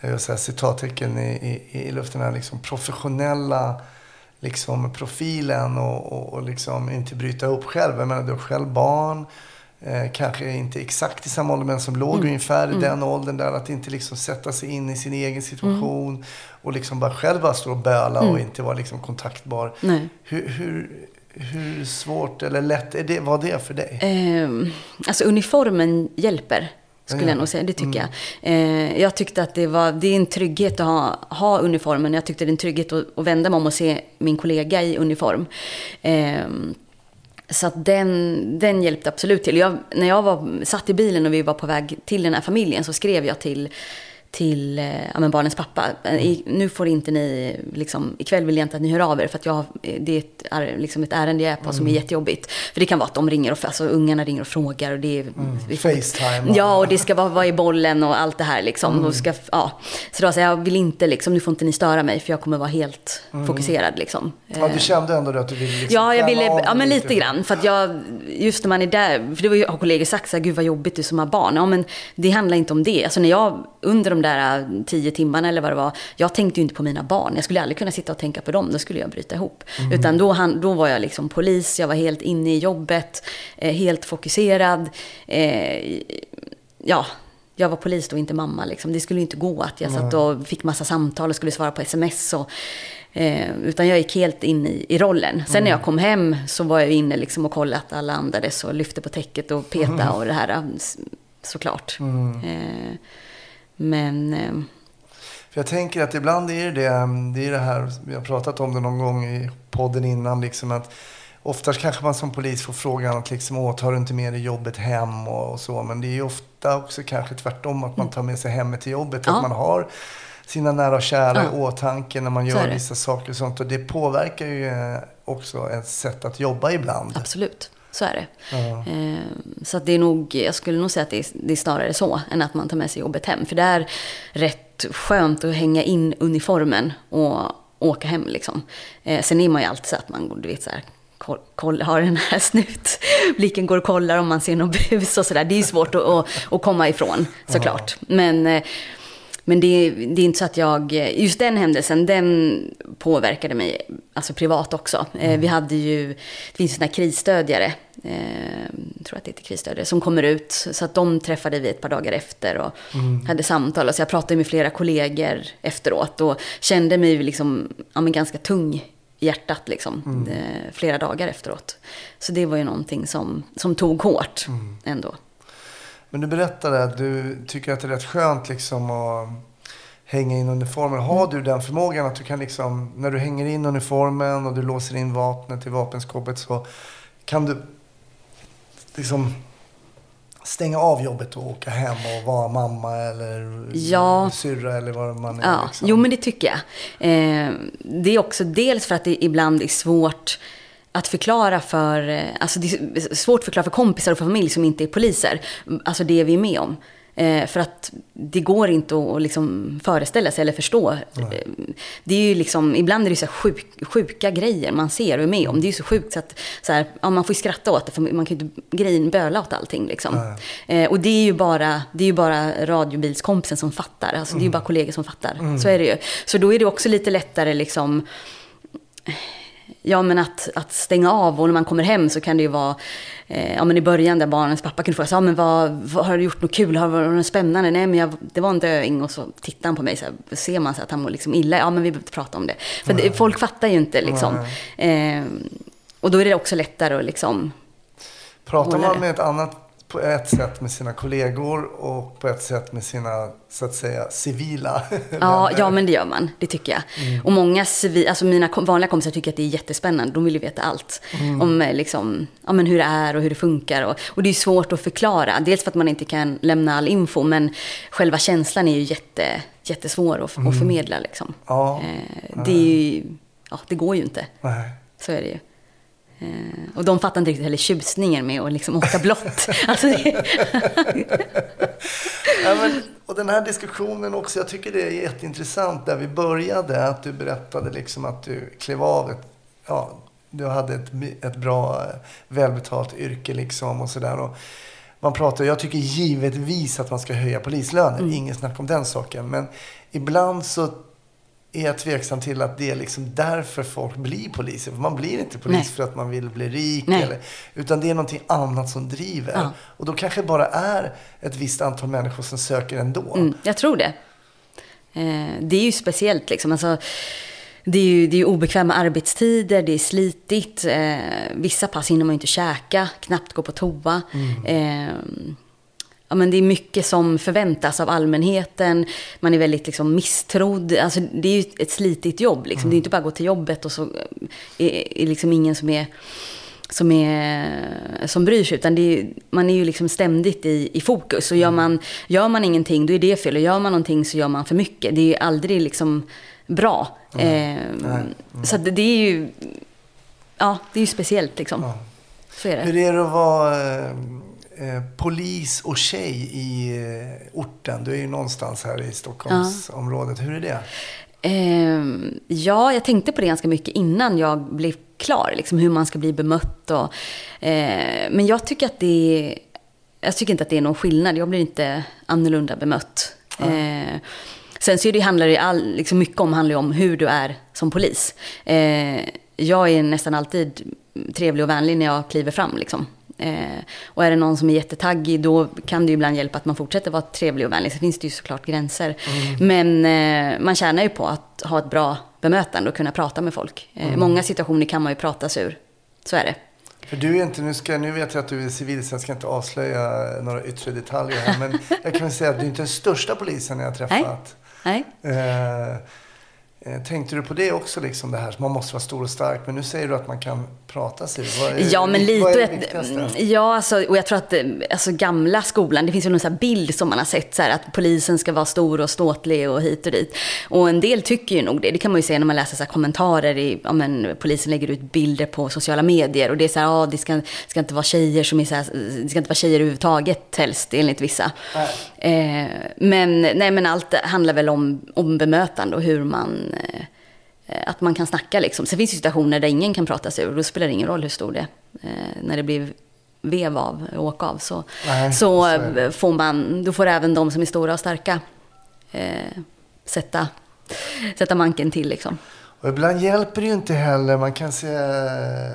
jag vill säga citattecken i, i, i luften, här liksom professionella liksom profilen och, och, och liksom inte bryta upp själv. Jag menar, du har själv barn, eh, kanske inte exakt i samma ålder men som låg ungefär i den åldern där. Att inte liksom sätta sig in i sin egen situation och liksom bara själv bara stå och böla och inte vara liksom kontaktbar. Nej. Hur, hur, hur svårt eller lätt är det, var det för dig? Eh, alltså uniformen hjälper, skulle Ja. jag nog säga. Det tycker jag. Eh, jag tyckte att det var, det är en trygghet att ha, ha uniformen. Jag tyckte det är en trygghet att, att vända mig om och se min kollega i uniform. Eh, så att den, den hjälpte absolut till. Jag, när jag var, satt i bilen och vi var på väg till den här familjen så skrev jag till till eh, ja, men barnens pappa. Eh, I, nu får inte ni, liksom, ikväll vill jag inte att ni hör av er för att jag, eh, det är ett, är, liksom ett ärende jag är på som är jättejobbigt. För det kan vara att de ringer och, alltså ungarna ringer och frågar och det är... får- Facetime. Ja, och det ska vara, vara i bollen och allt det här liksom. Och ska, ja. Så då sa jag, jag vill inte liksom, nu får inte ni störa mig för jag kommer vara helt fokuserad liksom. Ja, du kände ändå att du ville liksom Ja, jag ville, ja men lite grann. För att jag, just när man är där, för det var ju, har kollegor sagt så här, gud vad jobbigt du som har barn. Ja men det handlar inte om det. Alltså när jag, under de där äh, tio timmarna eller vad det var, jag tänkte ju inte på mina barn. Jag skulle aldrig kunna sitta och tänka på dem, då skulle jag bryta ihop. Utan då, han, då var jag liksom polis, jag var helt inne i jobbet, eh, helt fokuserad. Eh, ja, jag var polis då, inte mamma. Liksom. Det skulle ju inte gå att jag satt och fick massa samtal och skulle svara på sms. Och, Eh, utan jag gick helt in i, i rollen. Sen när jag kom hem så var jag inne liksom och kollade att alla andades och lyfte på täcket och peta och det här s- såklart. Eh, men eh, För jag tänker att ibland är det det, är det här, vi har pratat om det någon gång i podden innan, liksom att oftast kanske man som polis får frågan att liksom, åh, tar du inte med dig jobbet hem och, och så. Men det är ju ofta också kanske tvärtom att man tar med sig hemmet till jobbet. Ja. Att man har sina nära och kära Ja. i åtanke när man gör vissa saker och sånt. Och det påverkar ju eh, också ett sätt att jobba ibland. absolut, så är det. Ja. Eh, så det är nog, jag skulle nog säga att det är, det är snarare så än att man tar med sig jobbet hem. För det är rätt skönt att hänga in uniformen och åka hem liksom. Eh, sen är man ju alltid så att man, du vet så här, koll, koll, har den här snutblicken, går och kollar om man ser något bus och sådär. Det är ju svårt att, att, att komma ifrån såklart. Men, eh, men det, är- det är inte så att jag, just den händelsen, den påverkade mig alltså privat också. Eh, vi hade ju, det finns sådana krisstödjare, eh, jag tror att det heter krisstödjare, som kommer ut. Så att de träffade vi ett par dagar efter och hade samtal. Så jag pratade med flera kollegor efteråt och kände mig liksom, ja, men ganska tung i hjärtat liksom, eh, flera dagar efteråt. Så det var ju någonting som, som tog hårt ändå. Men du berättade att du tycker att det är rätt skönt liksom att hänga in uniformen. Har du den förmågan att du kan liksom, när du hänger in uniformen och du låser in vapnet i vapenskåpet så kan du liksom stänga av jobbet och åka hem och vara mamma eller Ja. syrra eller vad man är. Ja, liksom. jo men det tycker jag. Eh, det är också dels för att det ibland är svårt att förklara för, eh, alltså det är svårt att förklara för kompisar och för familj som inte är poliser, alltså det vi är med om. Eh, för att det går inte att liksom föreställa sig eller förstå. Eh, Det är ju liksom, ibland är det så sjuk, sjuka grejer man ser och är med om. Det är ju så sjukt så att så här, ja, man får ju skratta åt det för man kan ju inte grejen böla åt allting. Liksom. Eh, och det är ju bara, det är ju bara radiobilskompisen som fattar. Alltså, Det är ju bara kollegor som fattar. Så är det ju. Så då är det också lite lättare liksom Ja, men att, att stänga av och när man kommer hem så kan det ju vara, eh, ja men i början där barnens pappa kunde fråga så, ja men vad, vad, har du gjort något kul, har varit något spännande? Nej men jag, det var en döing och så tittar han på mig så här, ser man så att han mår liksom illa, ja men vi behöver inte prata om det. För det, folk fattar ju inte liksom. Eh, och då är det också lättare att liksom, Pratar man med ett annat på ett sätt med sina kollegor och på ett sätt med sina, så att säga, civila Ja, ja, men det gör man. Det tycker jag. Och många civi, alltså mina vanliga kompisar tycker att det är jättespännande. De vill ju veta allt. Om eh, liksom, ja, men hur det är och hur det funkar. Och, och det är svårt att förklara. Dels för att man inte kan lämna all info. Men själva känslan är ju jätte, jättesvår att, att förmedla. Liksom. Ja. Eh, det, är ju, ja, det går ju inte. Nej. Så är det ju. Eh, och de fattar inte riktigt heller tjusningen med att liksom åka blått. alltså, det, Ja, men, och den här diskussionen också, jag tycker det är jätteintressant där vi började. Att du berättade liksom att du klev av ett, ja, du hade ett, ett bra, eh, välbetalt yrke liksom och sådär. Man pratar, jag tycker givetvis att man ska höja polislöner, Mm. ingen snack om den saken. Men ibland så är jag tveksam till att det är liksom därför folk blir poliser. För man blir inte polis Nej. för att man vill bli rik. Nej. Eller, utan det är någonting annat som driver. Ja. Och då kanske bara är ett visst antal människor som söker ändå. Mm, jag tror det. Eh, det är ju speciellt liksom. Alltså, det är ju det är obekväma arbetstider, det är slitigt. Eh, vissa pass hinner man ju inte käka, knappt gå på toa. Eh, ja, men det är mycket som förväntas av allmänheten. Man är väldigt liksom, misstrodd. Alltså, det är ju ett slitigt jobb. Liksom. Det är inte bara att gå till jobbet och så eh, är, är liksom ingen som är som, är, som bryr sig. Utan det är, man är ju liksom ständigt i, i fokus. Och gör man, gör man ingenting, då är det fel. Och gör man någonting så gör man för mycket. Det är ju aldrig liksom bra. Eh, Så att det, det är ju... Ja, det är ju speciellt liksom. Ja. Så är det. Hur är det att vara eh, eh, polis och tjej i eh, orten? Du är ju någonstans här i Stockholmsområdet. Hur är det? Ehm, ja, jag tänkte på det ganska mycket innan jag blev klar, liksom hur man ska bli bemött. Och, eh, men jag tycker att det är, jag tycker inte att det är någon skillnad. Jag blir inte annorlunda bemött. Eh, sen så det, handlar det all, liksom mycket om, handlar om hur du är som polis. Eh, jag är nästan alltid trevlig och vänlig när jag kliver fram. Liksom. Eh, och är det någon som är jättetaggig, då kan det ju ibland hjälpa att man fortsätter vara trevlig och vänlig. Sen finns det ju såklart gränser. Men eh, man tjänar ju på att ha ett bra bemötande och kunna prata med folk. Eh, Många situationer kan man ju prata sig ur. Så är det. För du är inte, nu, ska, nu vet jag att du är civil så jag ska inte avslöja några yttre detaljer här. Men jag kan väl säga att du är inte den största polisen jag har träffat. Nej. Eh, eh, tänkte du på det också, liksom det här, man måste vara stor och stark. Men nu säger du att man kan prata sig. Är, Ja, men lite. Vad är det viktigaste? Ja, alltså, och jag tror att eh, alltså, gamla skolan, det finns ju någon här bild som man har sett, så här, att polisen ska vara stor och ståtlig och hit och dit. Och en del tycker ju nog det. Det kan man ju se när man läser så här, kommentarer i, ja men polisen lägger ut bilder på sociala medier. Och det är så här, ja, det ska, ska inte vara tjejer som är så här, det ska inte vara tjejer överhuvudtaget helst, enligt vissa. Eh, men, nej, men allt handlar väl om, om bemötande och hur man eh, Eh, Att man kan snacka liksom. Sen finns det situationer där ingen kan prata sig ur. Då spelar det ingen roll hur stor det är. Eh, när det blir vev av, åk av. Så, Nej, så så eh, får man, då får även de som är stora och starka eh, sätta, sätta manken till liksom. Och ibland hjälper det ju inte heller. Man kan se eh,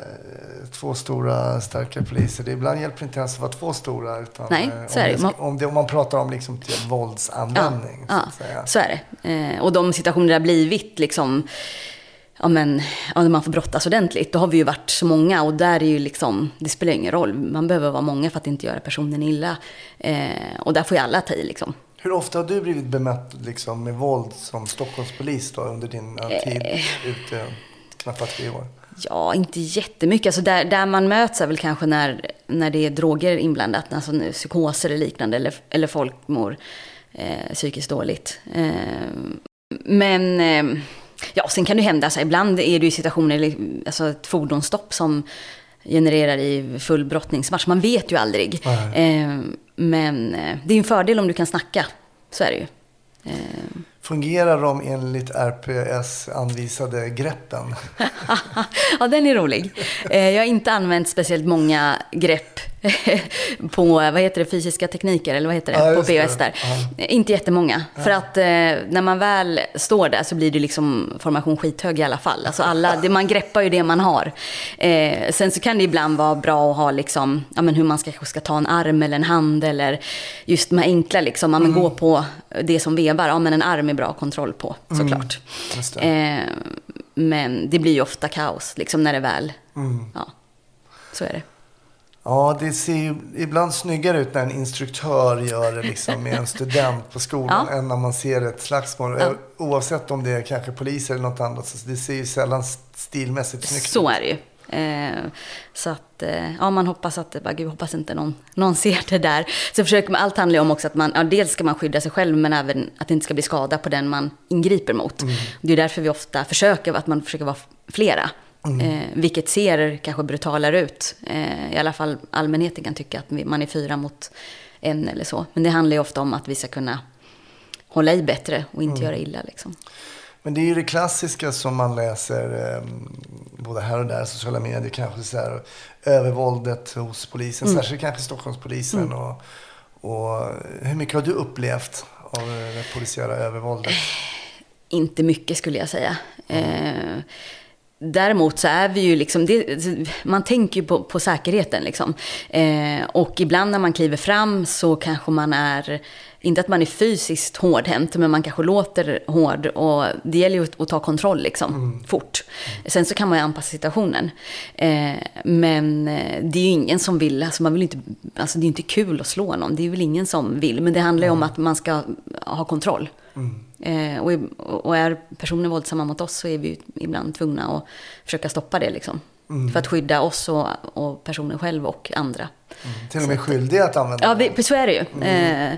två stora starka poliser. Det ibland hjälper det inte ens att vara två stora. Utan, Nej, eh, så är det. om, Man- om, det, om man pratar om liksom till våldsanvändning. Ja, så säga. så är det. Eh, och de situationer där det har blivit liksom, ja men, ja, när man får brottas ordentligt, då har vi ju varit så många och där är ju liksom, det spelar ingen roll. Man behöver vara många för att inte göra personen illa. Och där får ju alla ta i liksom. Hur ofta har du blivit bemött liksom, med våld som Stockholmspolis då, under din eh, tid ute? Knappt tre år. Ja, inte jättemycket. Alltså där, där man möts är väl kanske när, när det är droger inblandat, alltså psykoser eller liknande, eller, eller folk mår eh, psykiskt dåligt. Eh, men eh, ja, sen kan det hända, så här, ibland är det ju situationer, alltså ett fordonsstopp som genererar i full brottningsmatch. Man vet ju aldrig. Eh, men eh, det är en fördel om du kan snacka, så är det ju. Fungerar de enligt RPS anvisade greppen? ja, den är rolig. Eh, Jag har inte använt speciellt många grepp på, vad heter det, fysiska tekniker, eller vad heter det, Ja, på. POS där. Eh, Inte jättemånga. För att eh, när man väl står där så blir det liksom formation skithög i alla fall. Alltså alla, det, man greppar ju det man har. Eh, sen så kan det ibland vara bra att ha liksom, ja men hur man ska, ska ta en arm eller en hand eller just de här enkla liksom, ja men gå på det som vevar, ja men en arm är bra kontroll på såklart. Just det. Eh, men det blir ju ofta kaos, liksom när det väl... Ja, så är det. Ja, det ser ju ibland snyggare ut när en instruktör gör det liksom med en student på skolan Ja. än när man ser ett slagsmål. Ja. Oavsett om det är kanske poliser eller något annat. Så det ser ju sällan stilmässigt snyggt Så ut. är det ju. Eh, så att, eh, ja man hoppas att, bara, gud hoppas inte någon, någon ser det där. Så försöker man, allt handlar ju om också att man, ja, dels ska man skydda sig själv men även att det inte ska bli skada på den man ingriper mot. Det är därför vi ofta försöker, att man försöker vara flera. Eh, vilket ser kanske brutalare ut. Eh, I alla fall allmänheten kan tycka att man är fyra mot en eller så. Men det handlar ju ofta om att vi ska kunna hålla i bättre och inte göra illa liksom. Men det är ju det klassiska som man läser eh, både här och där, sociala medier kanske så här, övervåldet hos polisen, Mm. särskilt kanske Stockholmspolisen. Och, och hur mycket har du upplevt av eh, det polisiära övervåldet? Inte mycket skulle jag säga. Eh, däremot så är vi ju liksom, det, man tänker ju på, på säkerheten liksom. Eh, och ibland när man kliver fram så kanske man är, inte att man är fysiskt hårdhänt, men man kanske låter hård. Och det gäller ju att, att ta kontroll liksom, fort. Sen så kan man ju anpassa situationen. Eh, men eh, det är ju ingen som vill, alltså man vill inte, alltså det är inte kul att slå någon. Det är väl ingen som vill. Men det handlar ju om att man ska ha kontroll. Eh, och, och är personer våldsamma mot oss så är vi ibland tvungna att försöka stoppa det liksom. För att skydda oss och, och personen själv och andra. Till och med skyldiga att använda Ja, våld. vi, så är det ju. Eh,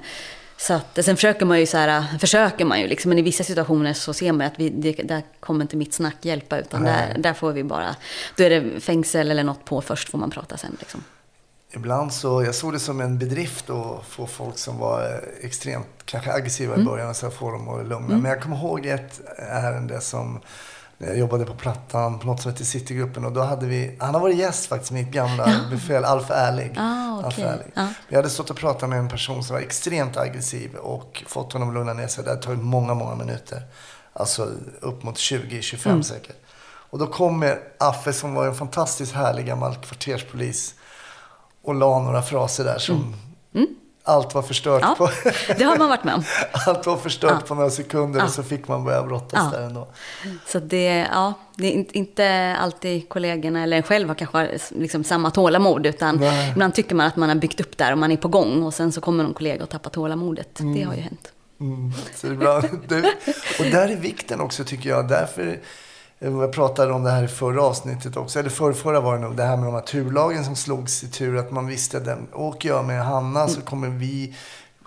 så att, sen försöker man ju så här, försöker man ju liksom, men i vissa situationer så ser man att vi, det, där kommer inte mitt snack hjälpa, utan där, där får vi bara, då är det fängsel eller något på först, får man prata sen liksom. Ibland så, jag såg det som en bedrift att få folk som var extremt kanske aggressiva i början och så få dem att lugna. Men jag kommer ihåg ett ärende som när jag jobbade på Plattan på något som heter Citygruppen och då hade vi, han har varit gäst faktiskt, mitt gamla befäl Alf Ärlig. Ah, okej. Alf Ärlig. Ja. Vi hade stått och pratat med en person som var extremt aggressiv och fått honom att lugna ner sig. Det hade tagit många, många minuter. Alltså upp mot 20-25 Mm. säkert. Och då kommer Affe som var en fantastiskt härlig gammal kvarterspolis och la några fraser där som allt var förstört Mm. Ja, på. det har man varit med om. allt var förstört Ja. på några sekunder Ja. och så fick man börja brottas Ja. där ändå. Så det, ja, det är inte- alltid kollegorna eller en själv har kanske liksom samma tålamod. Utan Nej. ibland tycker man att man har byggt upp där och man är på gång. Och sen så kommer någon kollega och tappar tålamodet. Det har ju hänt. Mm, så det bra. Du, och där är vikten också tycker jag. Därför, jag pratade om det här i förra avsnittet också, eller förra, förra var det nog, det här med de här turlagen som slogs i tur. Att man visste, den, åker jag med Hanna så kommer vi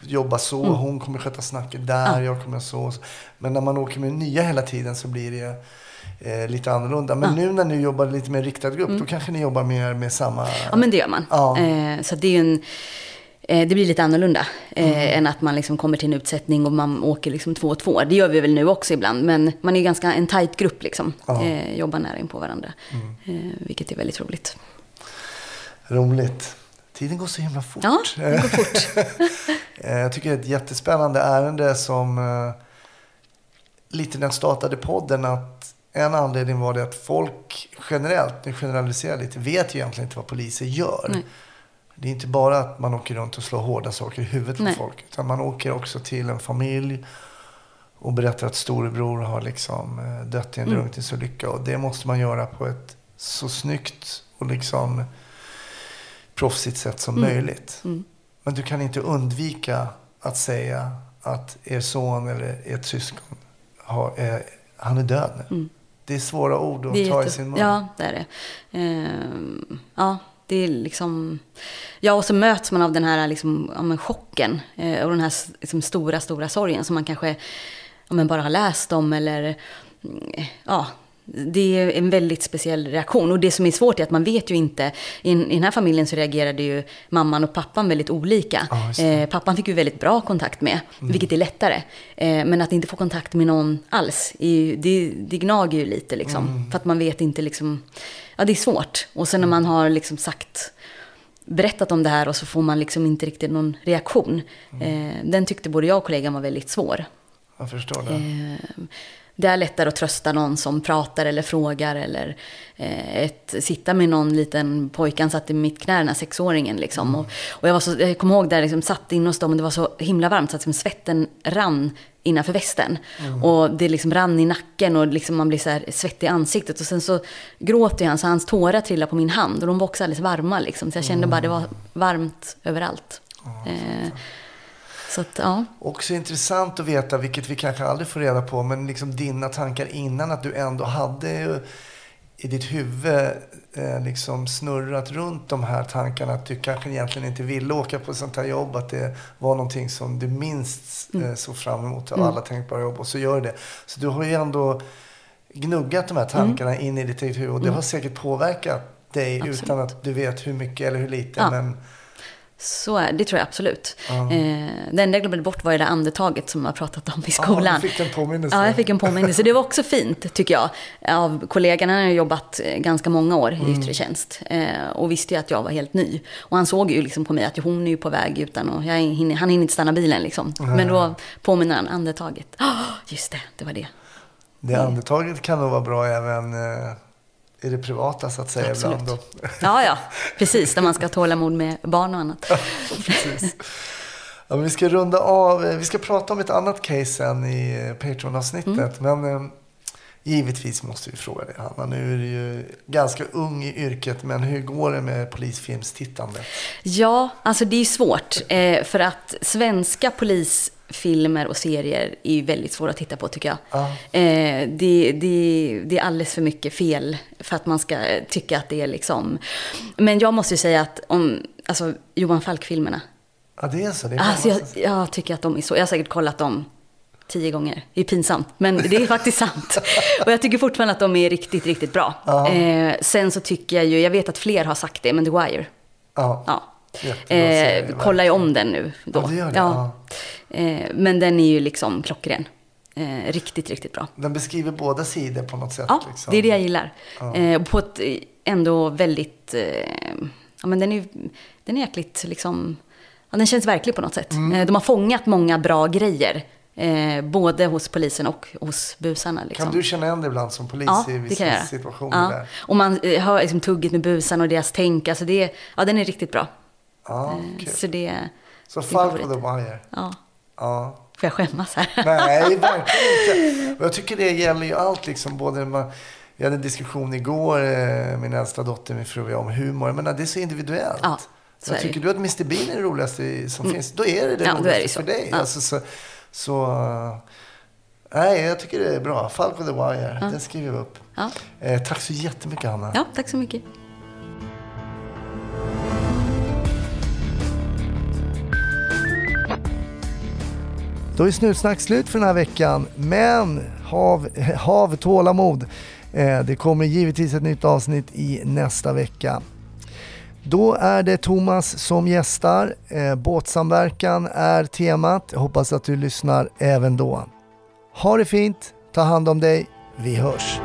jobba så, hon kommer sköta snacket där, jag kommer så, så. Men när man åker med nya hela tiden så blir det eh, lite annorlunda. Men nu när ni jobbar lite mer riktad grupp, då kanske ni jobbar mer med samma... Ja, men det gör man. Ja. Eh, så det är ju en... Eh, det blir lite annorlunda eh, Mm. än att man liksom kommer till en utsättning och man åker liksom två och två. Det gör vi väl nu också ibland, men man är ganska en tajt grupp liksom. Ja. Mm. Eh, jobbar nära in på varandra, eh, vilket är väldigt roligt. Roligt. Tiden går så himla fort. Ja, det går fort. Jag tycker det är ett jättespännande ärende som lite när jag startade podden att en anledning var det att folk generellt, nu generaliserar jag lite, vet ju egentligen inte vad poliser gör. Nej. Det är inte bara att man åker runt och slår hårda saker i huvudet på Nej. folk. Utan man åker också till en familj och berättar att storebror har liksom eh, dött i en Mm. drunkningsolycka. Och det måste man göra på ett så snyggt och liksom proffsigt sätt som möjligt. Mm. Men du kan inte undvika att säga att er son eller ert syskon har, är, han är död nu. Det är svåra ord att Mm. Ta i jätte- sin mun. Ja, det är det. Ehm, ja, det är liksom... Ja, och så möts man av den här liksom, ja, men chocken eh, och den här liksom, stora, stora sorgen som man kanske ja, men bara har läst om eller... mm, Ja, det är en väldigt speciell reaktion. Och det som är svårt är att man vet ju inte. I, i den här familjen så reagerade ju mamman och pappan väldigt olika. Mm. Eh, pappan fick ju väldigt bra kontakt med, vilket är lättare. Eh, men att inte få kontakt med någon alls, är ju, det, det gnager ju lite liksom. Mm. För att man vet inte liksom, ja det är svårt. Och sen när man har liksom sagt, berättat om det här och så får man liksom inte riktigt någon reaktion. Mm. Eh, den tyckte både jag och kollegan var väldigt svår. Jag förstår det. Eh, det är lättare att trösta någon som pratar eller frågar eller eh, ett, sitta med någon liten pojke. Han satt i mitt knä, den här sexåringen. Liksom. Och, och jag, var så, jag kommer ihåg där, liksom, satt inne hos dem och det var så himla varmt så att liksom, svetten rann innanför västen. Och det liksom rann i nacken och liksom, man blir så här svettig i ansiktet. Och sen så gråter han så hans tårar trillade på min hand och de var också alldeles varma. Liksom. Så jag kände bara det var varmt överallt. Eh, så att, ja. Också intressant att veta, vilket vi kanske aldrig får reda på, men liksom dina tankar innan att du ändå hade i ditt huvud eh, liksom snurrat runt de här tankarna att du kanske egentligen inte ville åka på sånt här jobb, att det var någonting som du minst Mm. eh, såg fram emot av alla tänkbara jobb och så gör du det. Så du har ju ändå gnuggat de här tankarna Mm. in i ditt eget huvud och det har säkert påverkat dig Absolut. utan att du vet hur mycket eller hur lite. Ja. Men Så är det, tror jag absolut. Ja. Eh, det enda jag glömde bort var det andetaget som jag pratat om i Ja, skolan. du fick en påminnelse. Ja, jag fick en påminnelse. Det var också fint, tycker jag, av kollegan. Han har jobbat eh, ganska många år i yttre tjänst eh, och visste ju att jag var helt ny. Och han såg ju liksom på mig att hon är ju på väg utan och hinner, han hinner inte stanna bilen liksom. Men då påminner han andetaget. Oh, just det, det var det. Det andetaget kan nog vara bra även eh, i det privata så att säga Absolut. ibland. Ja, ja, precis. Där man ska ha tålamod med barn och annat. Precis. Ja, men vi ska runda av. Vi ska prata om ett annat case sen i Patreon-avsnittet. Mm. Men eh, givetvis måste vi fråga dig Hanna. Nu är du ju ganska ung i yrket. Men hur går det med polisfilmstittandet? Ja, alltså det är svårt. Eh, för att svenska polisfilmer och serier är ju väldigt svåra att titta på tycker jag. Ja. Eh, det, det, det är alldeles för mycket fel för att man ska tycka att det är liksom... Men jag måste ju säga att om, alltså Johan Falk-filmerna. Ja, det är så. Det är Alltså jag, jag tycker att de är så... Jag har säkert kollat dem tio gånger. Det är pinsamt, men det är faktiskt sant. Och jag tycker fortfarande att de är riktigt, riktigt bra. Ja. Eh, sen så tycker jag ju, jag vet att fler har sagt det, men The Wire. ja. Ja. Eh, kollar ju om den nu då. Ja, det gör det, Ja. Eh, men den är ju liksom klockren. Eh, riktigt, riktigt bra. Den beskriver båda sidor på något sätt. Ja, liksom. det är det jag gillar. Ja. Eh, på ett eh, ändå väldigt... Eh, ja, men den är, den är jäkligt liksom... Ja, den känns verklig på något sätt. Mm. Eh, de har fångat många bra grejer. Eh, både hos polisen och hos busarna. Liksom. Kan du känna igen dig ibland som polis Ja, i det vissa kan jag göra. situationer? Ja. Där? Och man hör liksom tugget med busarna och deras tänk. Alltså det, ja, den är riktigt bra. Ja, Eh. Så det, Så din Falco favorit. the Wire. ja. Ja. Får jag skämmas här? Nej, verkligen inte. Och jag tycker det gäller ju allt liksom. Både man, vi hade en diskussion igår, eh, min äldsta dotter, min fru och jag, om humor. Jag menar, det är så individuellt. Ja, så jag det tycker du att Mr Bean är det roligaste som finns, då är det det Ja, det roligaste så. för dig. Ja. Alltså, så, så, eh, nej, jag tycker det är bra. Falco the Wire, den skriver vi upp. Ja. Eh, tack så jättemycket, Hanna. ja, tack så mycket. Då är Snutsnack slut för den här veckan, men hav, hav tålamod. Eh, det kommer givetvis ett nytt avsnitt i nästa vecka. Då är det Thomas som gästar. Eh, båtsamverkan är temat. Jag hoppas att du lyssnar även då. Ha det fint, ta hand om dig, vi hörs.